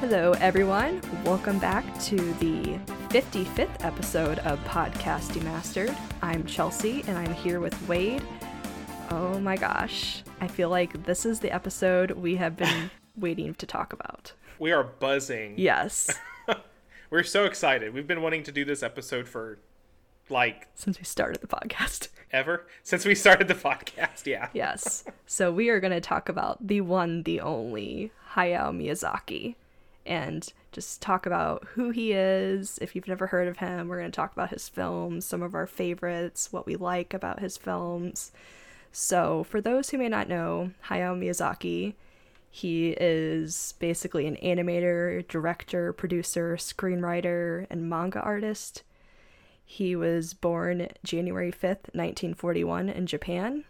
Hello, everyone. Welcome back to the 55th episode of Podcast Demastered. I'm Chelsea, and I'm here with Wade. Oh my gosh. I feel like this is the episode we have been waiting to talk about. We are buzzing. Yes. We're so excited. We've been wanting to do this episode for like Since we started the podcast. ever since we started the podcast. Yeah. Yes. So we are going to talk about the one, the only Hayao Miyazaki and just talk about who he is. If you've never heard of him, we're going to talk about his films, some of our favorites, what we like about his films. So, for those who may not know, Hayao Miyazaki, he is basically an animator, director, producer, screenwriter, and manga artist. He was born January 5th, 1941, in Japan,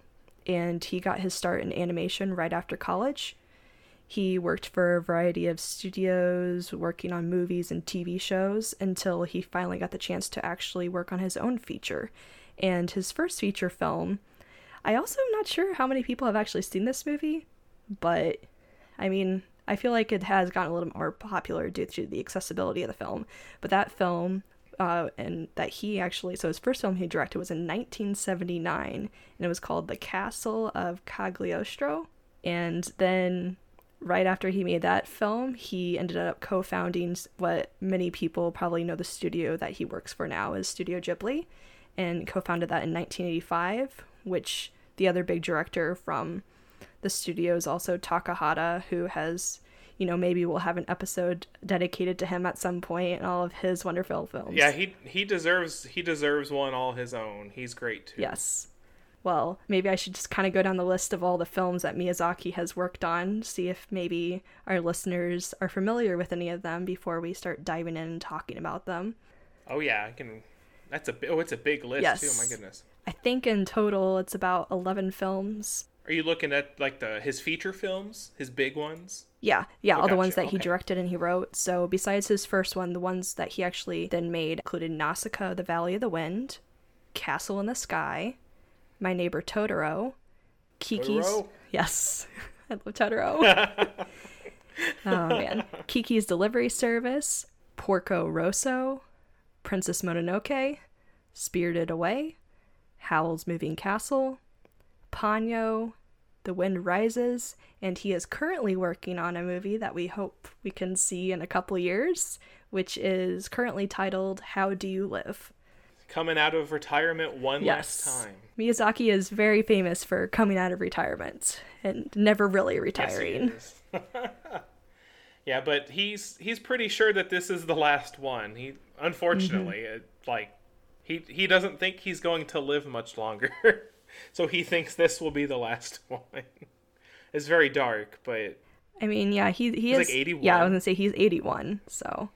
and he got his start in animation right after college. He worked for a variety of studios, working on movies and TV shows, until he finally got the chance to actually work on his own feature. And his first feature film, I also am not sure how many people have actually seen this movie, but I mean, I feel like it has gotten a little more popular due to the accessibility of the film. But that film, uh, and that he actually, so his first film he directed was in 1979, and it was called The Castle of Cagliostro. And then, right after he made that film, he ended up co founding what many people probably know the studio that he works for now is Studio Ghibli, and co founded that in 1985, which the other big director from the studio is Isao Takahata, who has, you know, maybe we'll have an episode dedicated to him at some point and all of his wonderful films. Yeah, he he deserves he deserves one all his own. He's great too. Yes. Well, maybe I should just kind of go down the list of all the films that Miyazaki has worked on, see if maybe our listeners are familiar with any of them before we start diving in and talking about them. Oh yeah, I can. That's a oh, it's a big list Yes. too. My goodness. I think in total it's about 11 films. Are you looking at like the his feature films, his big ones? Yeah, yeah, Oh, all the ones that he directed and he wrote. So besides his first one, the ones that he actually then made included Nausicaa, The Valley of the Wind, Castle in the Sky, My Neighbor Totoro, Kiki's Totoro? Yes. I love Totoro. oh man. Kiki's Delivery Service, Porco Rosso, Princess Mononoke, Spirited Away, Howl's Moving Castle, Ponyo, The Wind Rises, and he is currently working on a movie that we hope we can see in a couple years, which is currently titled How Do You Live? Coming out of retirement one Yes. last time. Miyazaki is very famous for coming out of retirement and never really Yes, retiring. is. yeah, but he's he's pretty sure that this is the last one. He unfortunately, Mm-hmm. it, like he he doesn't think he's going to live much longer. so he thinks this will be the last one. it's very dark, but I mean, yeah, he he He's is like 81. Yeah, I was gonna say he's eighty one. So,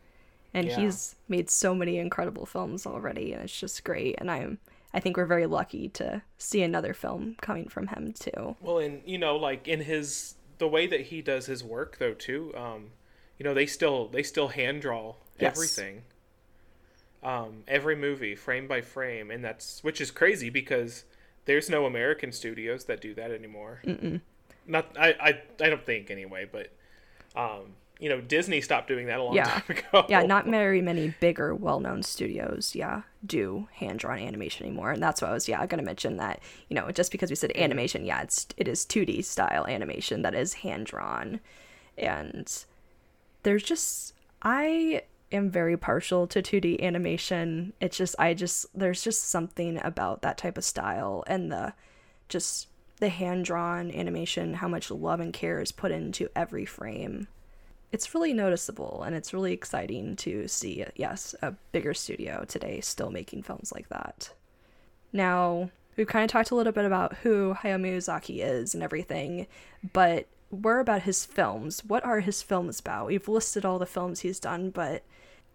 and Yeah. he's made so many incredible films already, and it's just great. And I'm I think we're very lucky to see another film coming from him too. well, and you know, like in his the way that he does his work though too. Um, you know, they still they still hand draw Yes. everything. Um, every movie frame by frame, and that's which is crazy because there's no American studios that do that anymore. Mm-mm. Not I, I I don't think anyway, but um, you know, Disney stopped doing that a long Yeah. time ago. Yeah, not very many bigger, well-known studios, yeah, do hand-drawn animation anymore, and that's why I was, yeah, gonna mention that. You know, just because we said animation, yeah, it's it is 2D style animation that is hand-drawn, and there's just I am very partial to 2D animation. It's just I just there's just something about that type of style and the just the hand-drawn animation, how much love and care is put into every frame it's really noticeable and it's really exciting to see yes a bigger studio today still making films like that. Now we've kind of talked a little bit about who hayao miyazaki is and everything but we're about his films. What are his films about? We've listed all the films he's done but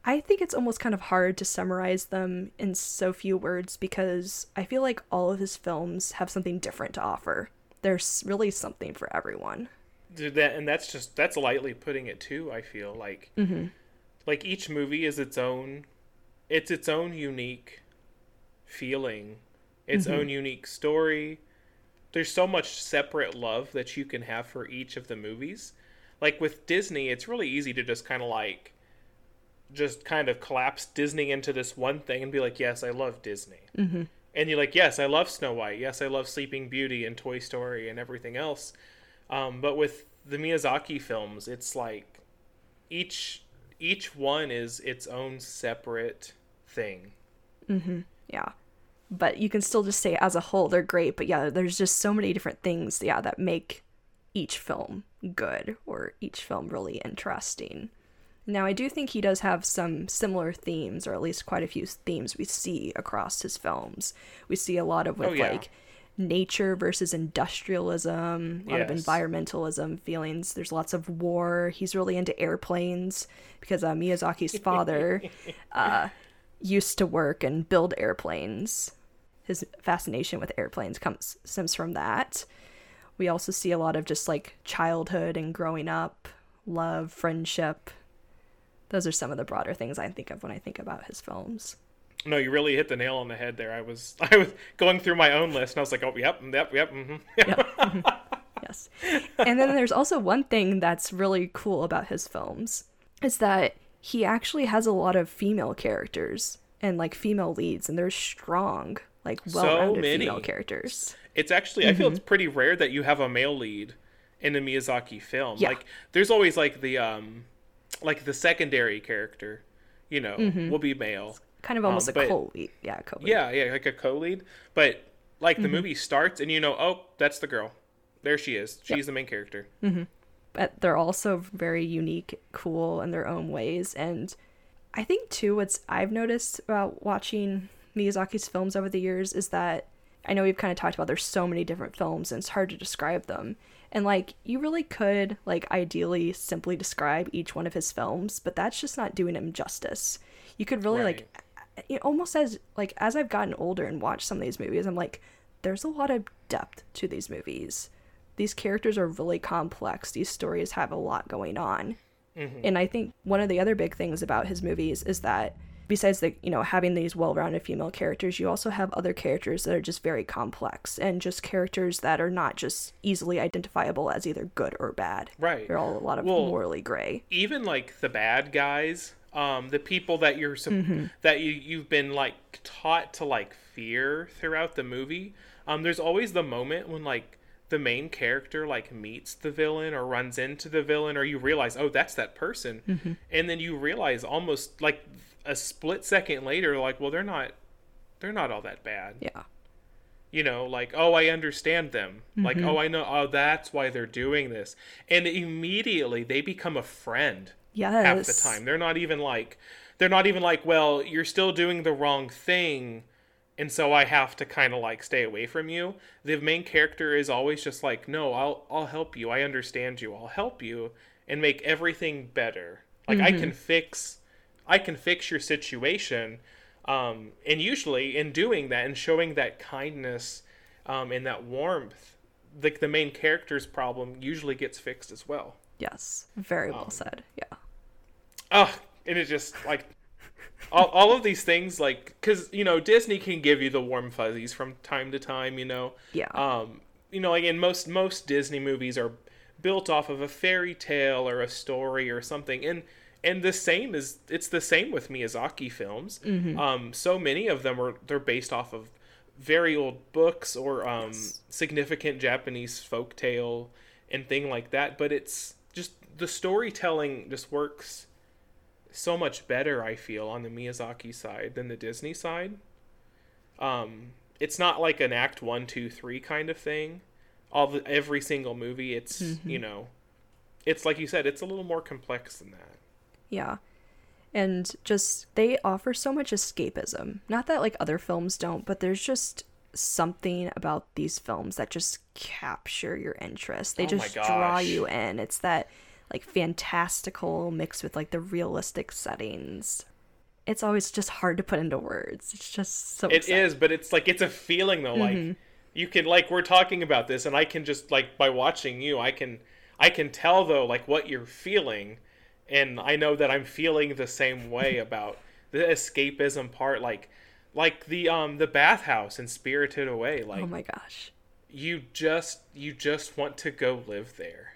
i think it's almost kind of hard to summarize them in so few words because i feel like all of his films have something different to offer. There's really something for everyone that and that's just that's lightly putting it too. I feel like mm-hmm. like each movie is its own, it's its own unique feeling, its Mhm. own unique story. There's so much separate love that you can have for each of the movies. like with Disney, it's really easy to just kind of like just kind of collapse Disney into this one thing and be like, yes, I love Disney. Mm-hmm. And you're like, yes, I love Snow White. Yes, I love Sleeping Beauty and Toy Story and everything else. Um, but with the Miyazaki films, it's like each each one is its own separate thing. Yeah. But you can still just say as a whole they're great, but yeah, there's just so many different things, yeah, that make each film good or each film really interesting. Now, I do think he does have some similar themes, or at least quite a few themes we see across his films. We see a lot of with Oh, yeah. like nature versus industrialism, a lot of environmentalism feelings. There's lots of war. He's really into airplanes because uh, Miyazaki's father uh, used to work and build airplanes. His fascination with airplanes comes stems from that. We also see a lot of just like childhood and growing up, love, friendship. Those are some of the broader things I think of when I think about his films. No, you really hit the nail on the head there. I was I was going through my own list and I was like, oh, yep, yep, yep. hmm Yes. And then there's also one thing that's really cool about his films is that he actually has a lot of female characters and like female leads and they're strong, like So well-rounded many. female characters. It's actually I feel it's pretty rare that you have a male lead in a Miyazaki film. Yeah. Like there's always like the um like the secondary character, you know, will be male. Kind of almost Um, a co-lead. Yeah, co-lead. Yeah, yeah, like a co-lead. But like the movie starts and you know, oh, that's the girl. There she is. She's the main character. but they're also very unique, cool in their own ways. And I think too, what's I've noticed about watching Miyazaki's films over the years is that I know we've kind of talked about there's so many different films and it's hard to describe them. And like you really could like ideally simply describe each one of his films, but that's just not doing him justice. You could really like it almost says like as I've gotten older and watched some of these movies, I'm like, there's a lot of depth to these movies. These characters are really complex. These stories have a lot going on. Mm-hmm. And I think one of the other big things about his movies is that besides the you know having these well-rounded female characters, you also have other characters that are just very complex and just characters that are not just easily identifiable as either good or bad. Right. They're all a lot of Well, morally gray. even like the bad guys, um, the people that you're sup- that you you've been like taught to like fear throughout the movie. Um, there's always the moment when like the main character like meets the villain or runs into the villain, or you realize, oh, that's that person, and then you realize almost like a split second later, like, well, they're not, they're not all that bad. Yeah. you know like oh i understand them. Like oh i know oh that's why they're doing this. And immediately they become a friend Yes. half the time they're not even like they're not even like well you're still doing the wrong thing and so i have to kind of like stay away from you the main character is always just like no i'll i'll help you i understand you i'll help you and make everything better like i can fix i can fix your situation um, and usually in doing that and showing that kindness um, and that warmth the, the main character's problem usually gets fixed as well Yes. Very Um, well said. Yeah. Oh and it just like all, all of these things like because you know disney can give you the warm fuzzies from time to time you know? Yeah. um you know like in most most disney movies are built off of a fairy tale or a story or something and and the same is it's the same with miyazaki films. Um so many of them are they're based off of very old books or um significant japanese folk tale and thing like that but it's just the storytelling just works so much better i feel on the miyazaki side than the disney side um it's not like an act one two three kind of thing all the every single movie it's you know it's like you said it's a little more complex than that Yeah. And just they offer so much escapism. Not that like other films don't, but there's just something about these films that just capture your interest. They Oh just draw you in. It's that like fantastical mixed with like the realistic settings. It's always just hard to put into words. It's just so It exciting. is, but it's like it's a feeling though. Mm-hmm. Like you can like we're talking about this, and I can just like by watching you, I can I can tell though like what you're feeling, and I know that I'm feeling the same way about the escapism part. Like like the um the bathhouse and Spirited Away. Like Oh my gosh. you just you just want to go live there.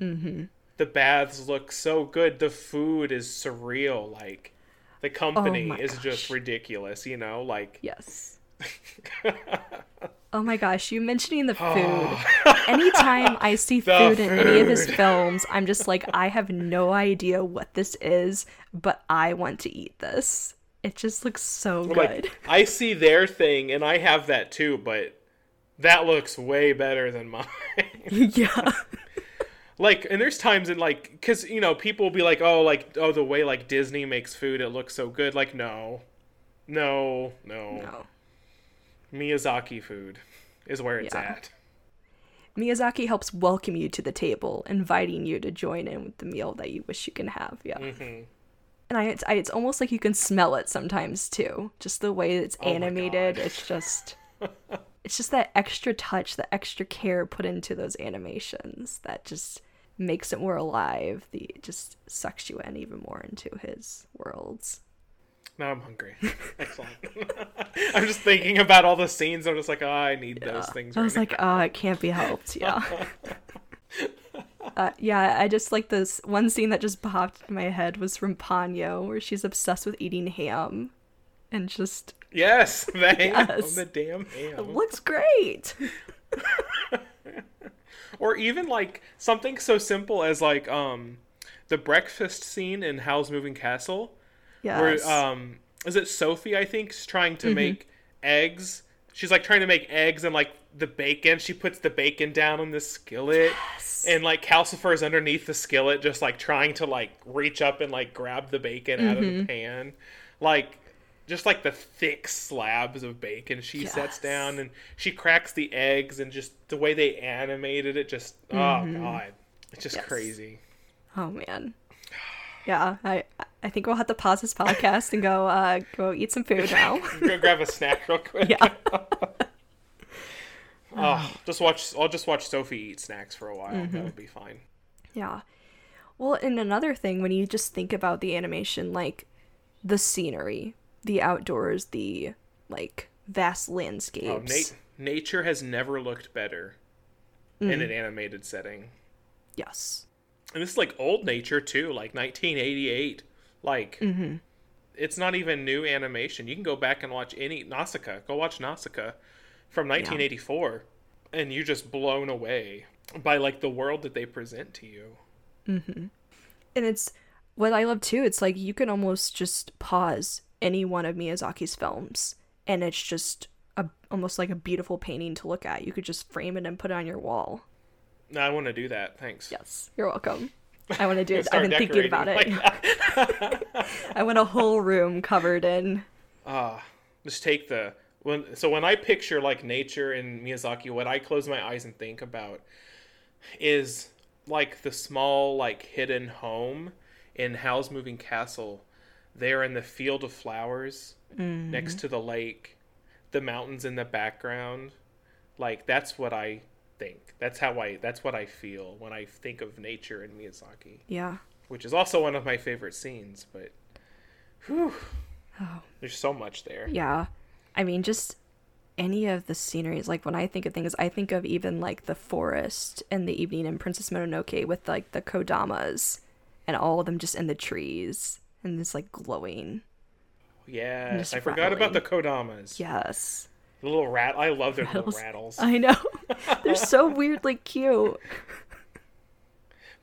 Mm-hmm. The baths look so good. The food is surreal. Like the oh company my is gosh. just ridiculous. You know, like Yes. Oh my gosh, you mentioning the food. Anytime I see The food in any of his films, I'm just like, I have no idea what this is, but I want to eat this. It just looks so good. like I see their thing and I have that too, but that looks way better than mine. yeah. Like and there's times in like because you know people will be like oh like oh the way like disney makes food it looks so good like no no no, No. miyazaki food is where it's Yeah. at Miyazaki helps welcome you to the table, inviting you to join in with the meal that you wish you can have. Yeah. Mhm. And I it's, I, it's almost like you can smell it sometimes too. Just the way it's Oh animated, it's just it's just that extra touch, the extra care put into those animations that just makes it more alive. The it just sucks you in even more into his worlds. now i'm hungry excellent i'm just thinking about all the scenes i'm just like oh i need those things I right was now. like, oh, it can't be helped. Yeah. Uh, yeah, I just like this one scene that just popped in my head was from Ponyo, where she's obsessed with eating ham, and just yes the ham Yes. the damn ham It looks great. or even like something so simple as like um the breakfast scene in howl's moving castle Yes. where um is it Sophie I think is trying to make eggs. She's like trying to make eggs and like the bacon. She puts the bacon down on the skillet. And like Calcifer is underneath the skillet just like trying to like reach up and like grab the bacon out of the pan. Like just like the thick slabs of bacon she sets down and she cracks the eggs and just the way they animated it just oh god. It's just Yes. crazy. Oh man. Yeah, I I think we'll have to pause this podcast and go uh go eat some food now. Go grab a snack real quick. yeah. Oh, just watch. I'll just watch Sophie eat snacks for a while. Mm-hmm. That'll be fine. Yeah. Well, and another thing when you just think about the animation like the scenery, the outdoors, the like vast Oh, landscapes. nat- nature has never looked better Mm. in an animated setting, yes. and this is like old nature too, like 1988. Like, Mm-hmm. it's not even new animation. You can go back and watch any Nausicaa. Go watch Nausicaa from 1984, and you're just blown away by like the world that they present to you. Mm-hmm. And it's what I love too. It's like you can almost just pause any one of Miyazaki's films, and it's just a almost like a beautiful painting to look at. You could just frame it and put it on your wall. No, I want to do that. Thanks. Yes, you're welcome. I want to do it. I've been thinking about it. like I want a whole room covered in. Ah, just take the when. So when I picture like nature in Miyazaki, what I close my eyes and think about is like the small like hidden home in Howl's Moving Castle. There in the field of flowers next mm-hmm. to the lake, the mountains in the background. Like that's what I think. That's how I. That's what I feel when I think of nature in Miyazaki, Yeah. which is also one of my favorite scenes. But, whew, Oh. there's so much there. Yeah. I mean, just any of the sceneries. Like when I think of things, I think of even like the forest and the evening in Princess Mononoke with like the kodamas and all of them just in the trees and this like glowing. Yes, I forgot about the kodamas. Yes. The little rat. I love their Rattles. little rattles. I know. They're so weirdly cute.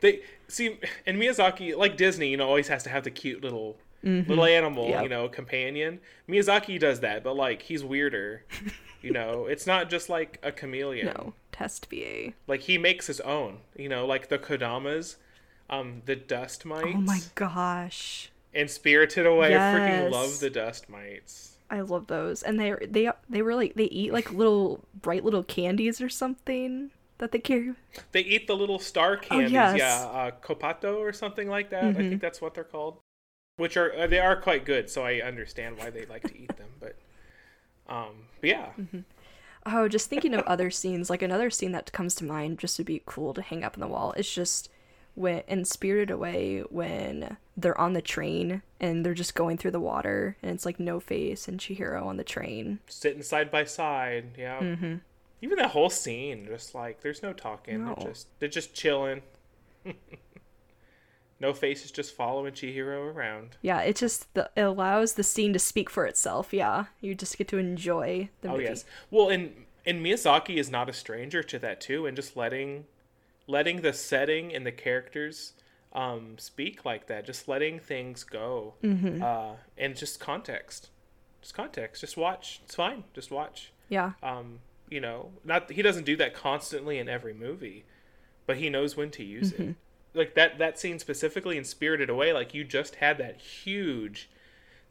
They see in Miyazaki, like Disney, you know, always has to have the cute little little animal, Yep. you know, companion. Miyazaki does that, but like he's weirder. you know, it's not just like a chameleon. No, test VA. Like he makes his own. You know, like the kodamas, um, the dust mites. Oh my gosh. And Spirited Away, I freaking love the dust mites. I love those. And they they they were like they eat like little bright little candies or something that they carry. They eat the little star candies, yes. yeah, uh, copato or something like that. I think that's what they're called. Which are uh, they are quite good, so I understand why they like to eat them. But, um, but yeah, Oh, just thinking of other scenes, like another scene that comes to mind just would be cool to hang up on the wall. It's just when in Spirited Away when they're on the train and they're just going through the water and it's like No Face and Chihiro on the train. sitting side by side, yeah. Mm-hmm. Even that whole scene, just like there's no talking, No. they're just they're just chilling. No Face is just following Chihiro around. Yeah, it just the, it allows the scene to speak for itself. Yeah, you just get to enjoy the Oh movie. yes. Well, and and Miyazaki is not a stranger to that too, and just letting letting the setting and the characters um, speak like that, just letting things go, Mm-hmm. uh, and just context, just context, just watch. It's fine. Just watch. Yeah, Um, you know, not he doesn't do that constantly in every movie, but he knows when to use Mm-hmm. it. Like that that scene specifically in Spirited Away, like you just had that huge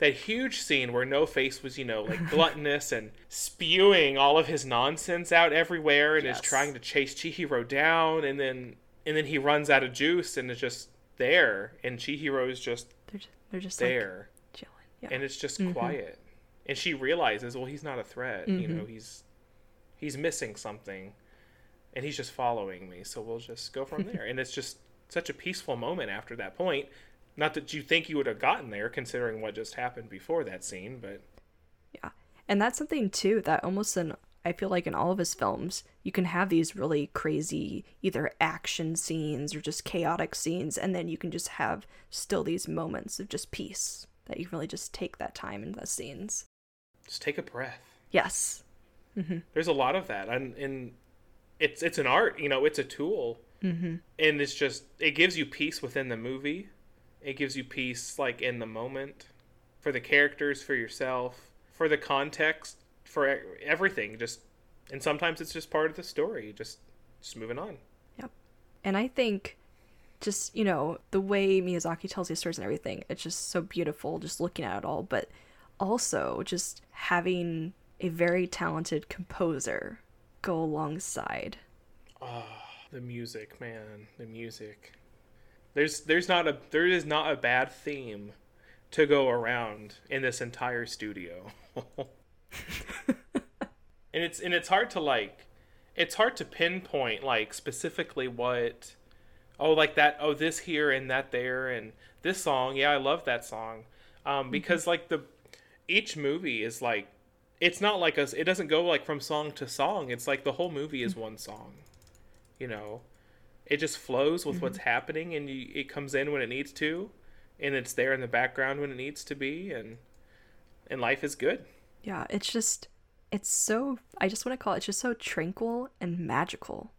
that huge scene where No Face was, you know, like gluttonous and spewing all of his nonsense out everywhere and is trying to chase Chihiro down and then and then he runs out of juice and is just there and Chihiro is just they're just, they're just like there. chilling. Yeah, and it's just Mm-hmm. quiet. And she realizes well he's not a threat you know he's he's missing something and he's just following me so we'll just go from there. And it's just such a peaceful moment after that point not that you think you would have gotten there considering what just happened before that scene but Yeah. And that's something too that almost in I feel like in all of his films, you can have these really crazy either action scenes or just chaotic scenes and then you can just have still these moments of just peace that you can really just take that time in the scenes. just take a breath Yes. there's a lot of that and, and it's it's an art you know it's a tool mm-hmm. and it's just it gives you peace within the movie it gives you peace like in the moment for the characters for yourself for the context for everything just and sometimes it's just part of the story just just moving on Yep. And I think just, you know, the way Miyazaki tells these stories and everything, it's just so beautiful just looking at it all, but also just having a very talented composer go alongside. Oh, the music man the music there's there's not a there is not a bad theme to go around in this entire studio. And it's and it's hard to like it's hard to pinpoint like specifically what oh like that oh this here and that there and this song. Yeah i love that song. Um because like the each movie is like it's not like us it doesn't go like from song to song. It's like the whole movie is one song you know it just flows with what's happening and you, it comes in when it needs to and it's there in the background when it needs to be and and life is good Yeah, it's just it's so I just want to call it it's just so tranquil and magical.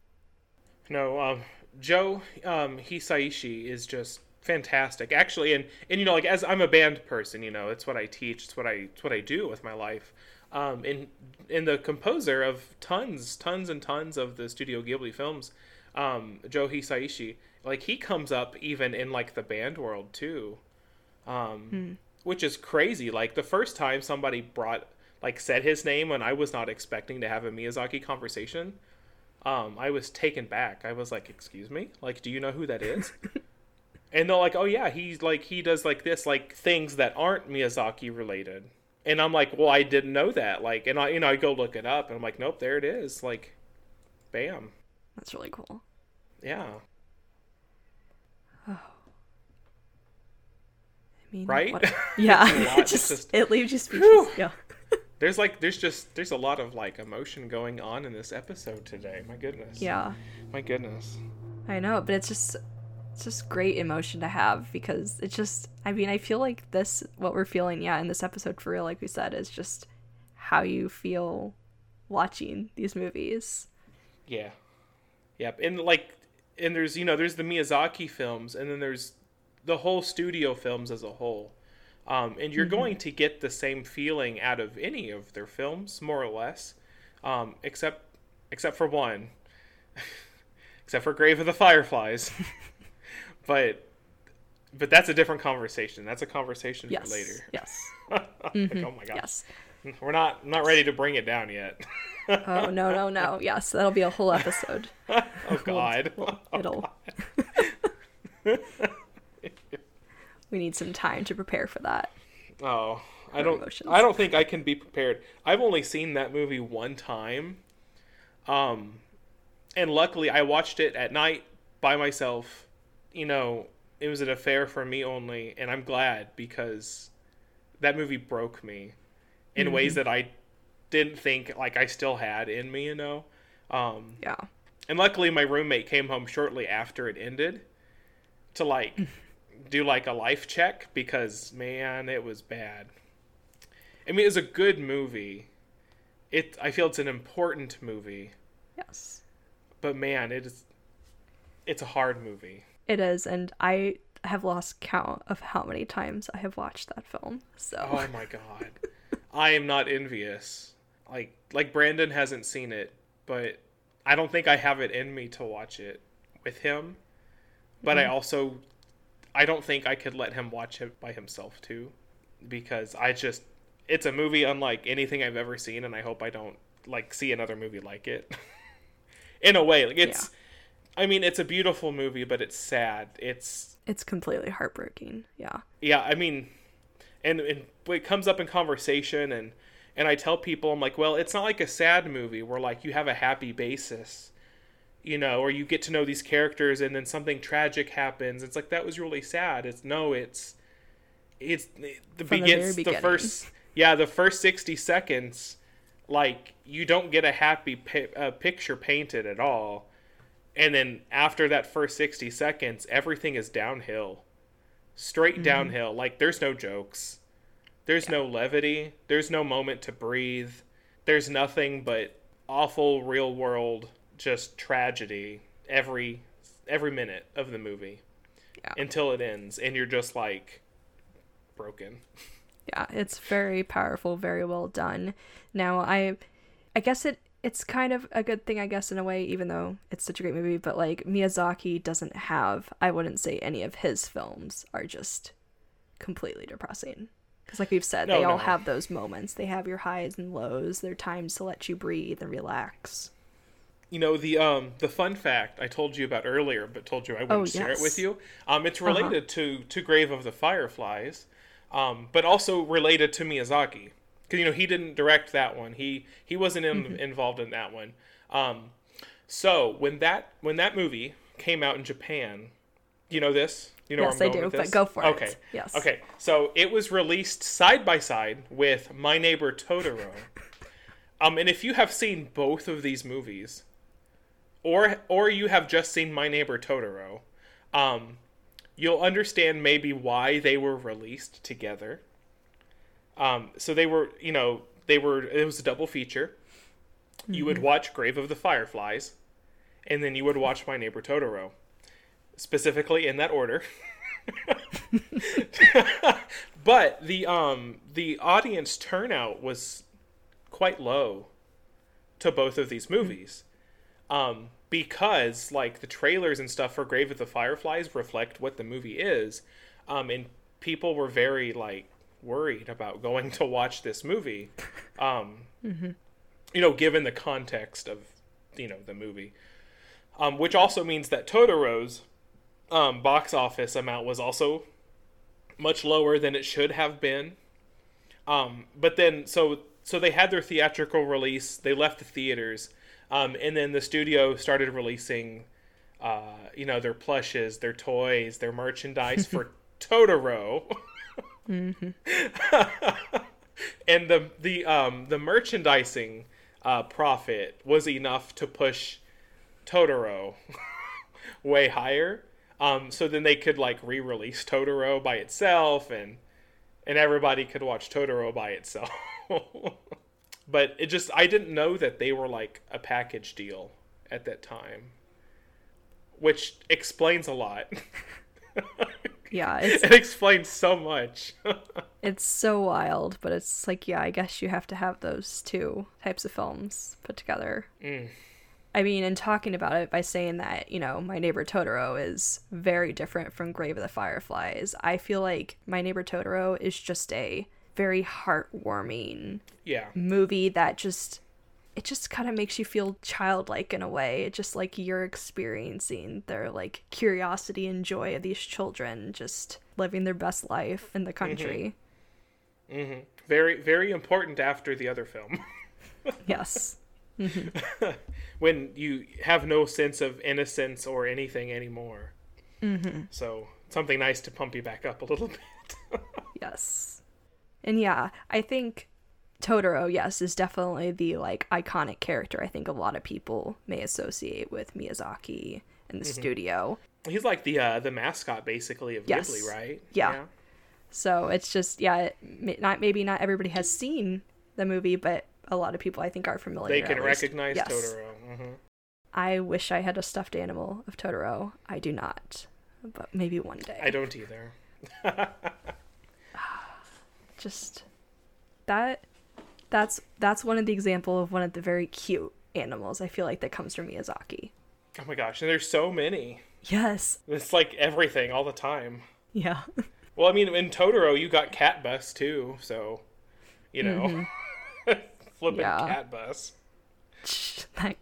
No, um, Joe um, Hisaishi is just fantastic, actually, and and you know, like as I'm a band person, you know, it's what I teach, it's what I it's what I do with my life. Um, and and the composer of tons, tons and tons of the Studio Ghibli films, um, Joe Hisaishi, like he comes up even in like the band world too, um, which is crazy. Like the first time somebody brought like said his name when I was not expecting to have a Miyazaki conversation um, I was taken back. I was like, "Excuse me? Like, do you know who that is?" and they're like, "Oh yeah, he's like he does like this, like things that aren't Miyazaki related." And I'm like, "Well, I didn't know that." Like, and I you know I go look it up, and I'm like, "Nope, there it is." Like, bam, That's really cool. yeah, Oh. I mean, Right? what- yeah, It's a lot, it just, just- it leaves you speechless. Yeah. there's like there's just there's a lot of like emotion going on in this episode today. My goodness. Yeah. My goodness. I know, but it's just it's just great emotion to have because it's just I mean, I feel like this what we're feeling, yeah, in this episode for real, like we said, is just how you feel watching these movies. Yeah. Yep. And like and there's you know, there's the Miyazaki films and then there's the whole studio films as a whole. Um, and you're going to get the same feeling out of any of their films, more or less. Um, except except for one. except for Grave of the Fireflies. but but that's a different conversation. That's a conversation Yes. for later. Yes. Like, oh my god. Yes. We're not not ready to bring it down yet. Oh no no no. Yes, that'll be a whole episode. oh god. It'll. we need some time to prepare for that. Oh, I don't. emotions. I don't think I can be prepared. I've only seen that movie one time, um, and luckily I watched it at night by myself. You know, it was an affair for me only, and I'm glad because that movie broke me in ways that I didn't think like I still had in me. You know, um, Yeah. and luckily my roommate came home shortly after it ended to like do like a life check because man, it was bad. I mean, it's a good movie. It I feel it's an important movie, Yes. but man, it is it's a hard movie. It is, and I have lost count of how many times I have watched that film. So Oh my god. I am not envious. Like like Brandon hasn't seen it, but I don't think I have it in me to watch it with him. But I mm-hmm. also I don't think I could let him watch it by himself too because I just it's a movie unlike anything I've ever seen and I hope I don't like see another movie like it. in a way, like it's I mean, it's a beautiful movie, but it's sad. It's it's completely heartbreaking. Yeah. yeah i mean and, and it comes up in conversation and and i tell people i'm like well it's not like a sad movie where like you have a happy basis you know or you get to know these characters and then something tragic happens. It's like that was really sad. It's no it's it's the the begins very the first yeah the first 60 seconds like you don't get a happy pi- uh, picture painted at all. And then after that first 60 seconds everything is downhill straight Mm-hmm. downhill like there's no jokes there's no levity there's no moment to breathe there's nothing but awful real world just tragedy every every minute of the movie Yeah. until it ends and you're just like broken Yeah, it's very powerful, very well done. Now, I I guess it it's kind of a good thing I guess in a way even though it's such a great movie, but like Miyazaki doesn't have I wouldn't say any of his films are just completely depressing. Cuz like we've said, No, they all have those moments. They have your highs and lows. They're times to let you breathe and relax. you know the um the fun fact I told you about earlier, but told you I wouldn't Oh, share it with you. Um, it's related to to Grave of the Fireflies, um, but also related to Miyazaki because you know he didn't direct that one. He he wasn't in, Mm-hmm. involved in that one. Um, so when that when that movie came out in Japan, you know this. You know Yes, I do, but go for it. Okay. Yes. Okay. So it was released side by side with My Neighbor Totoro. Um, and if you have seen both of these movies, or or you have just seen My Neighbor Totoro, um, you'll understand maybe why they were released together. Um, so they were, you know, they were. It was a double feature. You would watch Grave of the Fireflies, and then you would watch My Neighbor Totoro, specifically in that order. but the um the audience turnout was quite low to both of these movies um because like the trailers and stuff for grave of the fireflies reflect what the movie is um and people were very like worried about going to watch this movie um you know given the context of you know the movie um which also means that totoro's um box office amount was also much lower than it should have been um, but then so so they had their theatrical release. They left the theaters, um, and then the studio started releasing, uh, you know, their plushes, their toys, their merchandise for Totoro. and the the um, the merchandising uh, profit was enough to push Totoro way higher. Um, so then they could like re-release Totoro by itself and and everybody could watch Totoro by itself. but it just I didn't know that they were like a package deal at that time. Which explains a lot. Yeah, it's it explains so much. it's so wild, but it's like yeah, I guess you have to have those two types of films put together. Mm. I mean, and talking about it by saying that, you know, My Neighbor Totoro is very different from Grave of the Fireflies. I feel like My Neighbor Totoro is just a very heartwarming yeah. movie that just it just kind of makes you feel childlike in a way. It just like you're experiencing their like curiosity and joy of these children just living their best life in the mm-hmm. country. Mm-hmm. Very very important after the other film. Yes. Mm-hmm. when you have no sense of innocence or anything anymore. Mm-hmm. So something nice to pump you back up a little bit. Yes. And yeah, I think Totoro, yes, is definitely the like iconic character I think a lot of people may associate with Miyazaki and the studio. He's like the uh, the mascot basically of Yes. Ghibli, right? Yeah. So it's just yeah, it, not maybe not everybody has seen the movie, but a lot of people I think are familiar. With it. They can recognize Yes. Totoro. hmm I wish I had a stuffed animal of Totoro. I do not, but maybe one day. I don't either. just that that's that's one of the example of one of the very cute animals I feel like that comes from Miyazaki. Oh my gosh, and there's so many. Yes. It's like everything all the time. Yeah. Well, I mean, in Totoro, you got Cat Bus too, so you know, flipping Mm-hmm. Yeah. Cat Bus. that,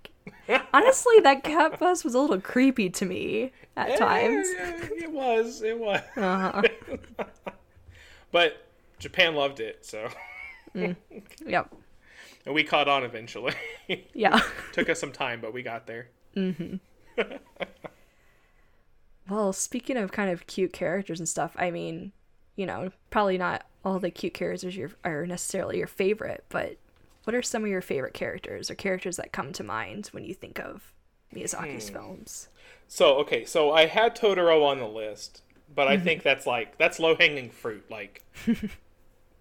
honestly, that cat bus was a little creepy to me at times. Yeah, yeah, it was, it was. Uh-huh. But Japan loved it, so Mm. Yep. and we caught on eventually. Yeah. Took us some time, but we got there. Mm-hmm. Well, speaking of kind of cute characters and stuff, I mean, you know, probably not all the cute characters your, are necessarily your favorite, but what are some of your favorite characters or characters that come to mind when you think of Miyazaki's hmm. films? So okay, so I had Totoro on the list, but Mm-hmm. I think that's like that's low hanging fruit. Like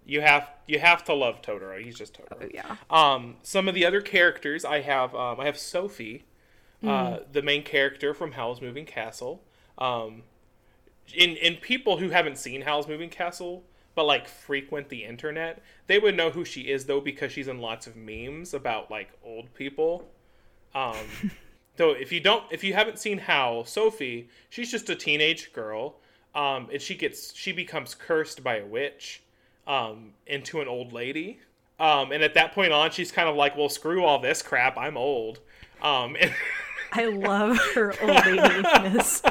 you have you have to love Totoro. He's just Totoro. Oh, yeah. Um, some of the other characters I have um, I have Sophie, uh, the main character from Howl's Moving Castle. Um, in in people who haven't seen Howl's Moving Castle but like frequent the internet, they would know who she is though because she's in lots of memes about like old people. Um, so if you don't if you haven't seen Howl, Sophie, she's just a teenage girl. Um, and she gets she becomes cursed by a witch um, into an old lady. Um, and at that point on, she's kind of like, "Well, screw all this crap. I'm old." Um, and I love her old ladiness.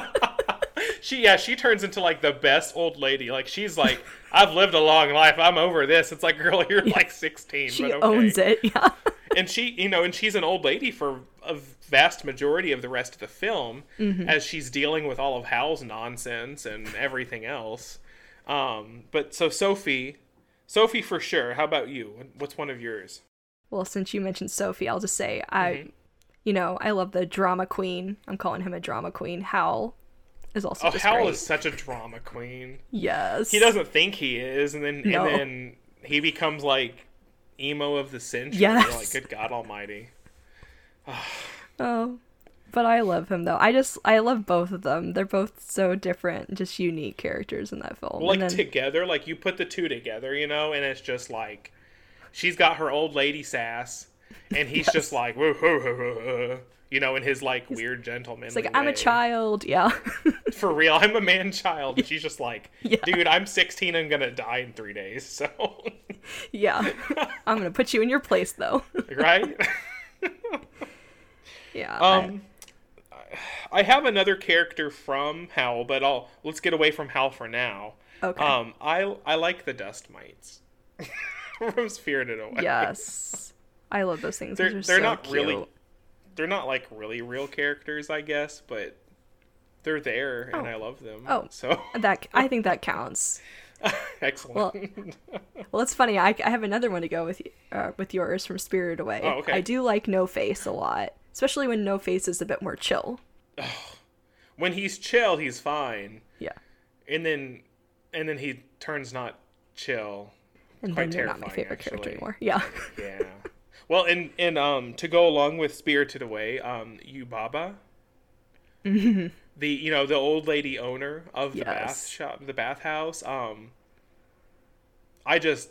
she, yeah, she turns into like the best old lady. Like she's like, "I've lived a long life. I'm over this." It's like, girl, you're like 16, She but okay. owns it. Yeah. and she you know and she's an old lady for a vast majority of the rest of the film Mm-hmm. as she's dealing with all of Howl's nonsense and everything else um but so sophie sophie for sure how about you what's one of yours Well, since you mentioned Sophie, I'll just say I, Mm-hmm. you know, I love the drama queen. I'm calling him a drama queen. Howl is also oh Howl great. is such a drama queen Yes. he doesn't think he is and then No. and then he becomes like emo of the century Yes. like good god almighty Oh, but I love him though. I just I love both of them. They're both so different, just unique characters in that film. Like and then, together, like you put the two together, you know, and it's just like she's got her old lady sass, and he's just like, whoa, whoa, whoa, whoa, whoa, you know, in his like weird gentleman. it's like I'm a child. Yeah. For real, I'm a man child. And she's just like, Yeah. dude, I'm 16 and gonna die in three days. So, yeah. I'm gonna put you in your place though. right? yeah. Um, I have another character from Howl, but I'll let's get away from Howl for now. okay. Um, I I like the dust mites from Spirited Away. yes. I love those things. they're they're so not cute. really they're not like really real characters, I guess, but they're there and Oh. I love them. Oh. so That I think that counts. excellent. Well, Well, it's funny. I, I have another one to go with uh, with yours from Spirited Away. Oh, okay. I do like No Face a lot, especially when No Face is a bit more chill. when he's chill, he's fine, Yeah. and then and then he turns not chill. And Quite then you're not my favorite character anymore. Yeah. Yeah. well, and and um to go along with Spirited Away, um Yubaba, the you know the old lady owner of the bath shop, the bathhouse. Um, I just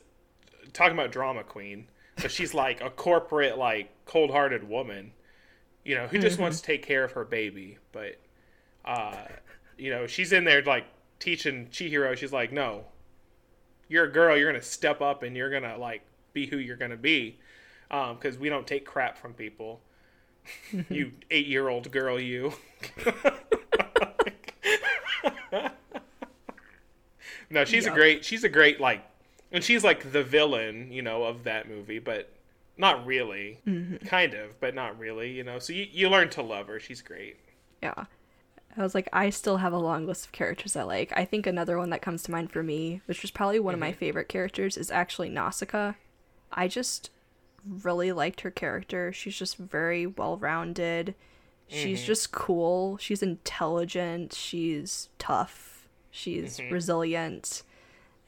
talking about drama queen, but she's like a corporate, like cold-hearted woman, you know, who just wants to take care of her baby. But, uh, you know, she's in there like teaching Chihiro. She's like, no, you're a girl. You're gonna step up and you're gonna like be who you're gonna be, because we don't take crap from people. you eight-year-old girl, you. no, she's Yup. a great. She's a great like, and she's like the villain, you know, of that movie, but not really. Mm-hmm. Kind of, but not really. You know, so you you learn to love her. She's great. Yeah. I was like, I still have a long list of characters I like. I think another one that comes to mind for me, which was probably one of my mm-hmm. favorite characters, is actually Nausicaa. I just really liked her character. She's just very well rounded. She's mm-hmm. just cool. She's intelligent. She's tough. She's resilient.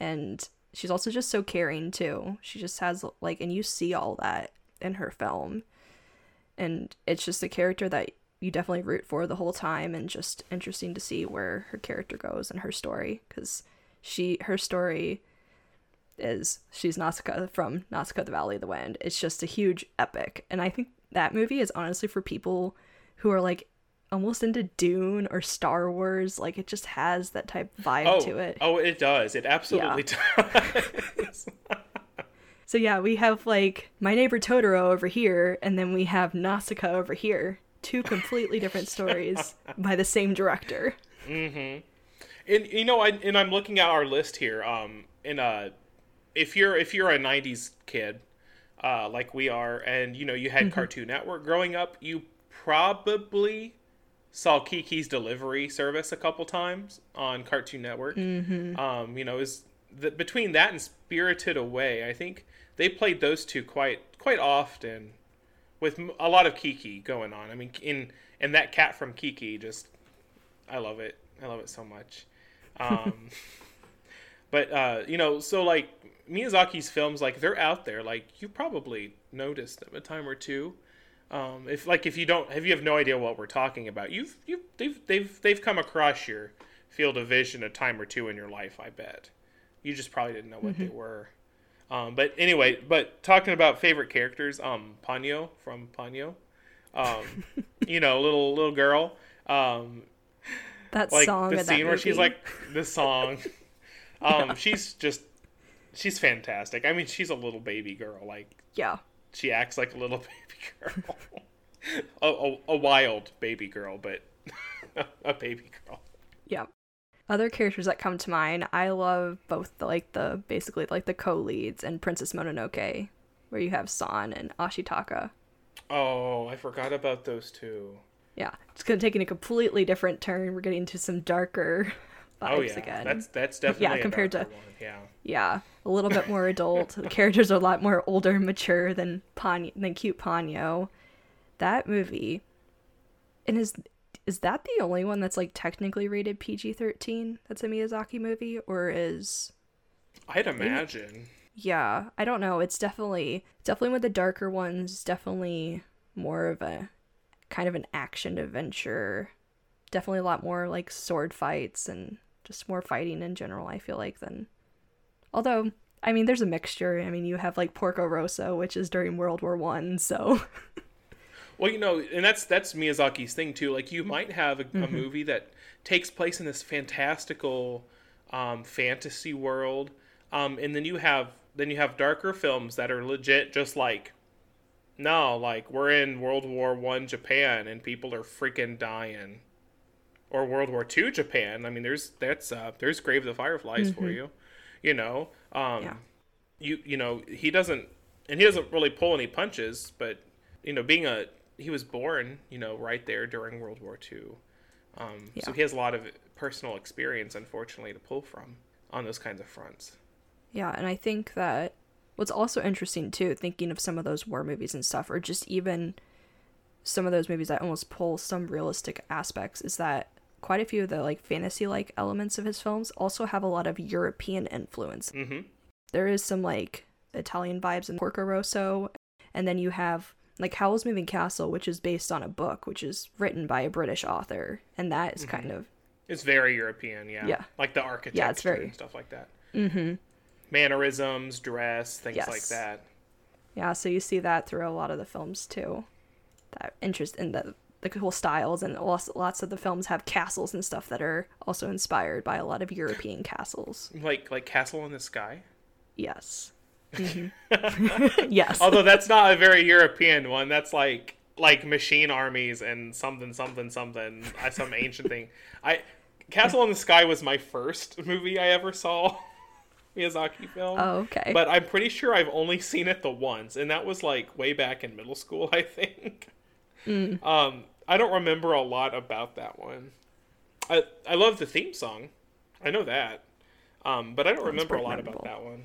And she's also just so caring too. She just has like and you see all that in her film. And it's just a character that you definitely root for the whole time and just interesting to see where her character goes and her story cuz she her story is she's Nausicaa from Nausicaa the Valley of the Wind. It's just a huge epic. And I think that movie is honestly for people who are like almost into Dune or Star Wars. Like it just has that type of vibe Oh, to it. oh, it does. It absolutely does. So yeah, we have like My Neighbor Totoro over here, and then we have Nausicaa over here. Two completely different stories by the same director. Mm-hmm. And you know, I, and I'm looking at our list here. Um, in uh, if you're if you're a '90s kid, uh, like we are, and you know you had Cartoon Network growing up, you probably saw Kiki's Delivery Service a couple times on Cartoon Network. Mm-hmm. Um, you know, is the, between that and Spirited Away, I think they played those two quite quite often, with a lot of Kiki going on. I mean, in and that cat from Kiki, just I love it. I love it so much. Um, but uh, you know, so like Miyazaki's films, like they're out there. Like you probably noticed them a time or two. Um, if like if you don't, if you have no idea what we're talking about, you've you they've they've they've come across your field of vision a time or two in your life. I bet. You just probably didn't know what they were. Um, but anyway, but talking about favorite characters, um, Ponyo from Ponyo, um, you know, little little girl, um, That like song the scene where she's like the song. Um she's just she's fantastic. I mean she's a little baby girl like yeah, she acts like a little baby girl a, a, a wild baby girl but a baby girl yeah. Other characters that come to mind, I love both the like the basically like the co-leads and Princess Mononoke, where you have San and Ashitaka. oh i forgot about those two Yeah, it's gonna take a completely different turn. We're getting to some darker Oh, vibes oh yeah again. that's that's definitely a compared to- one. yeah yeah, a little bit more adult. the characters are a lot more older and mature than Ponyo, than cute Ponyo. That movie, and is is that the only one that's like technically rated PG thirteen? That's a Miyazaki movie, or is i'd imagine yeah, I don't know. It's definitely definitely one of the darker ones. Definitely more of a kind of an action adventure. Definitely a lot more like sword fights and just more fighting in general. I feel like than, although I mean, there's a mixture. I mean, you have like Porco Rosso, which is during World War One, so Well, you know, and that's that's Miyazaki's thing too. Like you might have a, a Mm-hmm. movie that takes place in this fantastical um, fantasy world, um, and then you have then you have darker films that are legit just like, no, like we're in World War One Japan and people are freaking dying, or World War Two Japan. I mean, there's that's uh, there's Grave of the Fireflies for you, you know. Um, Mm-hmm. Yeah. you you know he doesn't and he doesn't really pull any punches but you know being a he was born you know right there during world war ii um, so he has a lot of personal experience unfortunately to pull from on those kinds of fronts Yeah, and I think that what's also interesting too, thinking of some of those war movies and stuff, or just even some of those movies that almost pull some realistic aspects, is that quite a few of the like fantasy like elements of his films also have a lot of European influence. Mhm. There is some like Italian vibes in Porco Rosso, and then you have like Howl's Moving Castle, which is based on a book which is written by a British author, and that is kind of it's very european yeah Yeah. like the architecture yeah, it's very- and stuff like that mm-hmm. mannerisms dress things like Yes. that Yeah, so you see that through a lot of the films too. That interest in the the cool styles and lots, lots of the films have castles and stuff that are also inspired by a lot of European castles. like like castle in the sky Yes. Mhm. yes. although that's not a very european one that's like like machine armies and something something something uh, some ancient thing i castle in the sky was my first movie i ever saw miyazaki film oh, okay. but i'm pretty sure i've only seen it the once and that was like way back in middle school i think Mm. um i don't remember a lot about that one i i love the theme song i know that um but i don't remember a lot about that one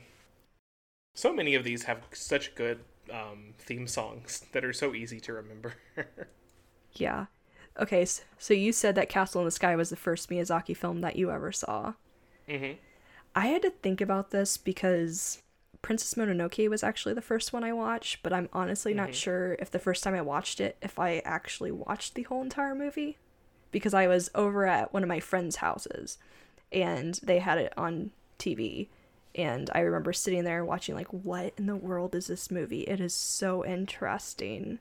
so many of these have such good um, theme songs that are so easy to remember. yeah. Okay, so you said that Castle in the Sky was the first Miyazaki film that you ever saw. Mm-hmm. I had to think about this because Princess Mononoke was actually the first one I watched, but I'm honestly mm-hmm. not sure if the first time I watched it, if I actually watched the whole entire movie. Because I was over at one of my friends' houses and they had it on TV. And I remember sitting there watching, like, what in the world is this movie? It is so interesting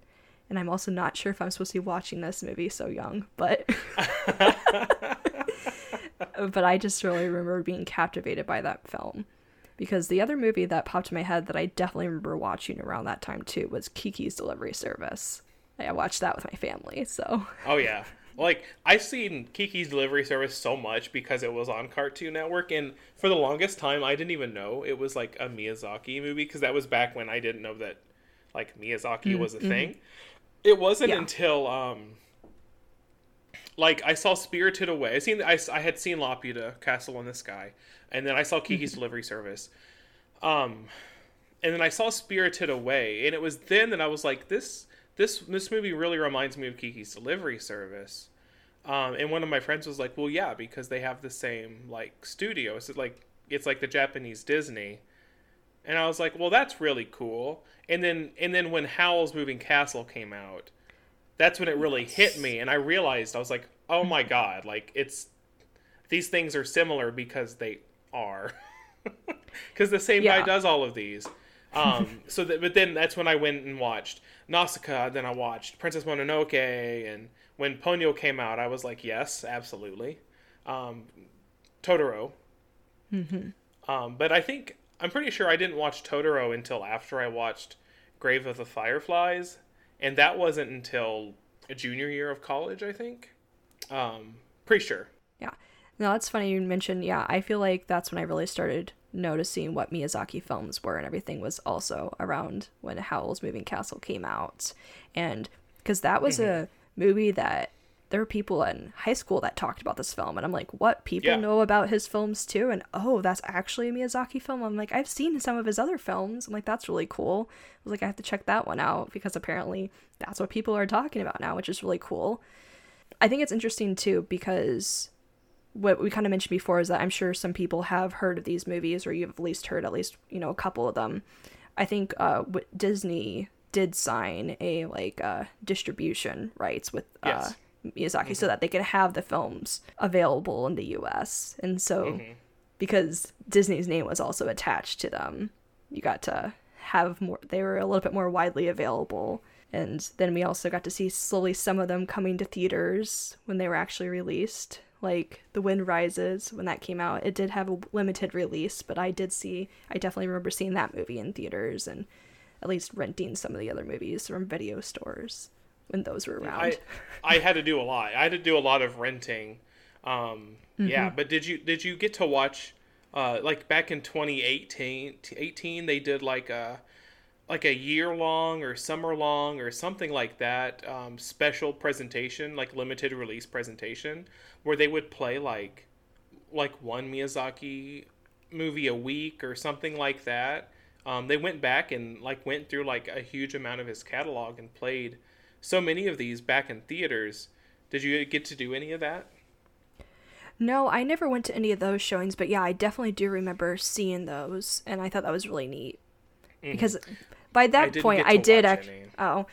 and I'm also not sure if I'm supposed to be watching this movie so young, but but I just really remember being captivated by that film. Because the other movie that popped in my head that I definitely remember watching around that time too was Kiki's Delivery Service. I watched that with my family, so. Oh yeah. Like I've seen Kiki's Delivery Service so much because it was on Cartoon Network and for the longest time I didn't even know it was like a Miyazaki movie because that was back when I didn't know that like Miyazaki mm-hmm. was a thing. It wasn't yeah. until um like I saw Spirited Away. I seen I, I had seen Laputa Castle in the Sky, and then I saw Kiki's. Delivery Service. Um, and then I saw Spirited Away, and it was then that I was like, this this this movie really reminds me of Kiki's Delivery Service. Um, and one of my friends was like, well, yeah, because they have the same like studio. It's like it's like the Japanese Disney. And I was like, well, that's really cool. And then and then when Howl's Moving Castle came out, that's when it really hit me and I realized I was like, "Oh my god, like it's these things are similar because they are." Cuz the same yeah. guy does all of these. Um so that but then that's when I went and watched Nausicaa, then I watched Princess Mononoke and when Ponyo came out, I was like, "Yes, absolutely." Um Totoro. Mhm. Um but I think I'm pretty sure I didn't watch Totoro until after I watched Grave of the Fireflies, and that wasn't until a junior year of college, I think. Um, pretty sure. Yeah. No, that's funny you mentioned. Yeah, I feel like that's when I really started noticing what Miyazaki films were, and everything was also around when Howl's Moving Castle came out, and because that was mm-hmm. a movie that there were people in high school that talked about this film and i'm like what? People yeah. know about his films too? And oh that's actually a miyazaki film? I'm like i've seen some of his other films. I'm like that's really cool. I was like i have to check that one out because apparently that's what people are talking about now which is really cool. I think it's interesting too because what we kind of mentioned before is that i'm sure some people have heard of these movies or you've at least heard at least you know a couple of them. I think uh disney did sign a like uh distribution rights with uh, yes. Miyazaki mm-hmm. so that they could have the films available in the US. And so mm-hmm. because Disney's name was also attached to them, you got to have more they were a little bit more widely available. And then we also got to see slowly some of them coming to theaters when they were actually released. Like The Wind Rises, when that came out, it did have a limited release, but I did see, I definitely remember seeing that movie in theaters and at least renting some of the other movies from video stores when those were around. I, I had to do a lot. I had to do a lot of renting. Um, mm-hmm. Yeah, but did you did you get to watch? Uh, like back in 2018, 18, they did like a like a year long or summer long or something like that um, special presentation, like limited release presentation, where they would play like like one Miyazaki movie a week or something like that. Um, they went back and like went through like a huge amount of his catalog and played so many of these back in theaters. Did you get to do any of that? No, I never went to any of those showings, but yeah, I definitely do remember seeing those, and I thought that was really neat. Mm. Because by that I point, I did actually. Oh,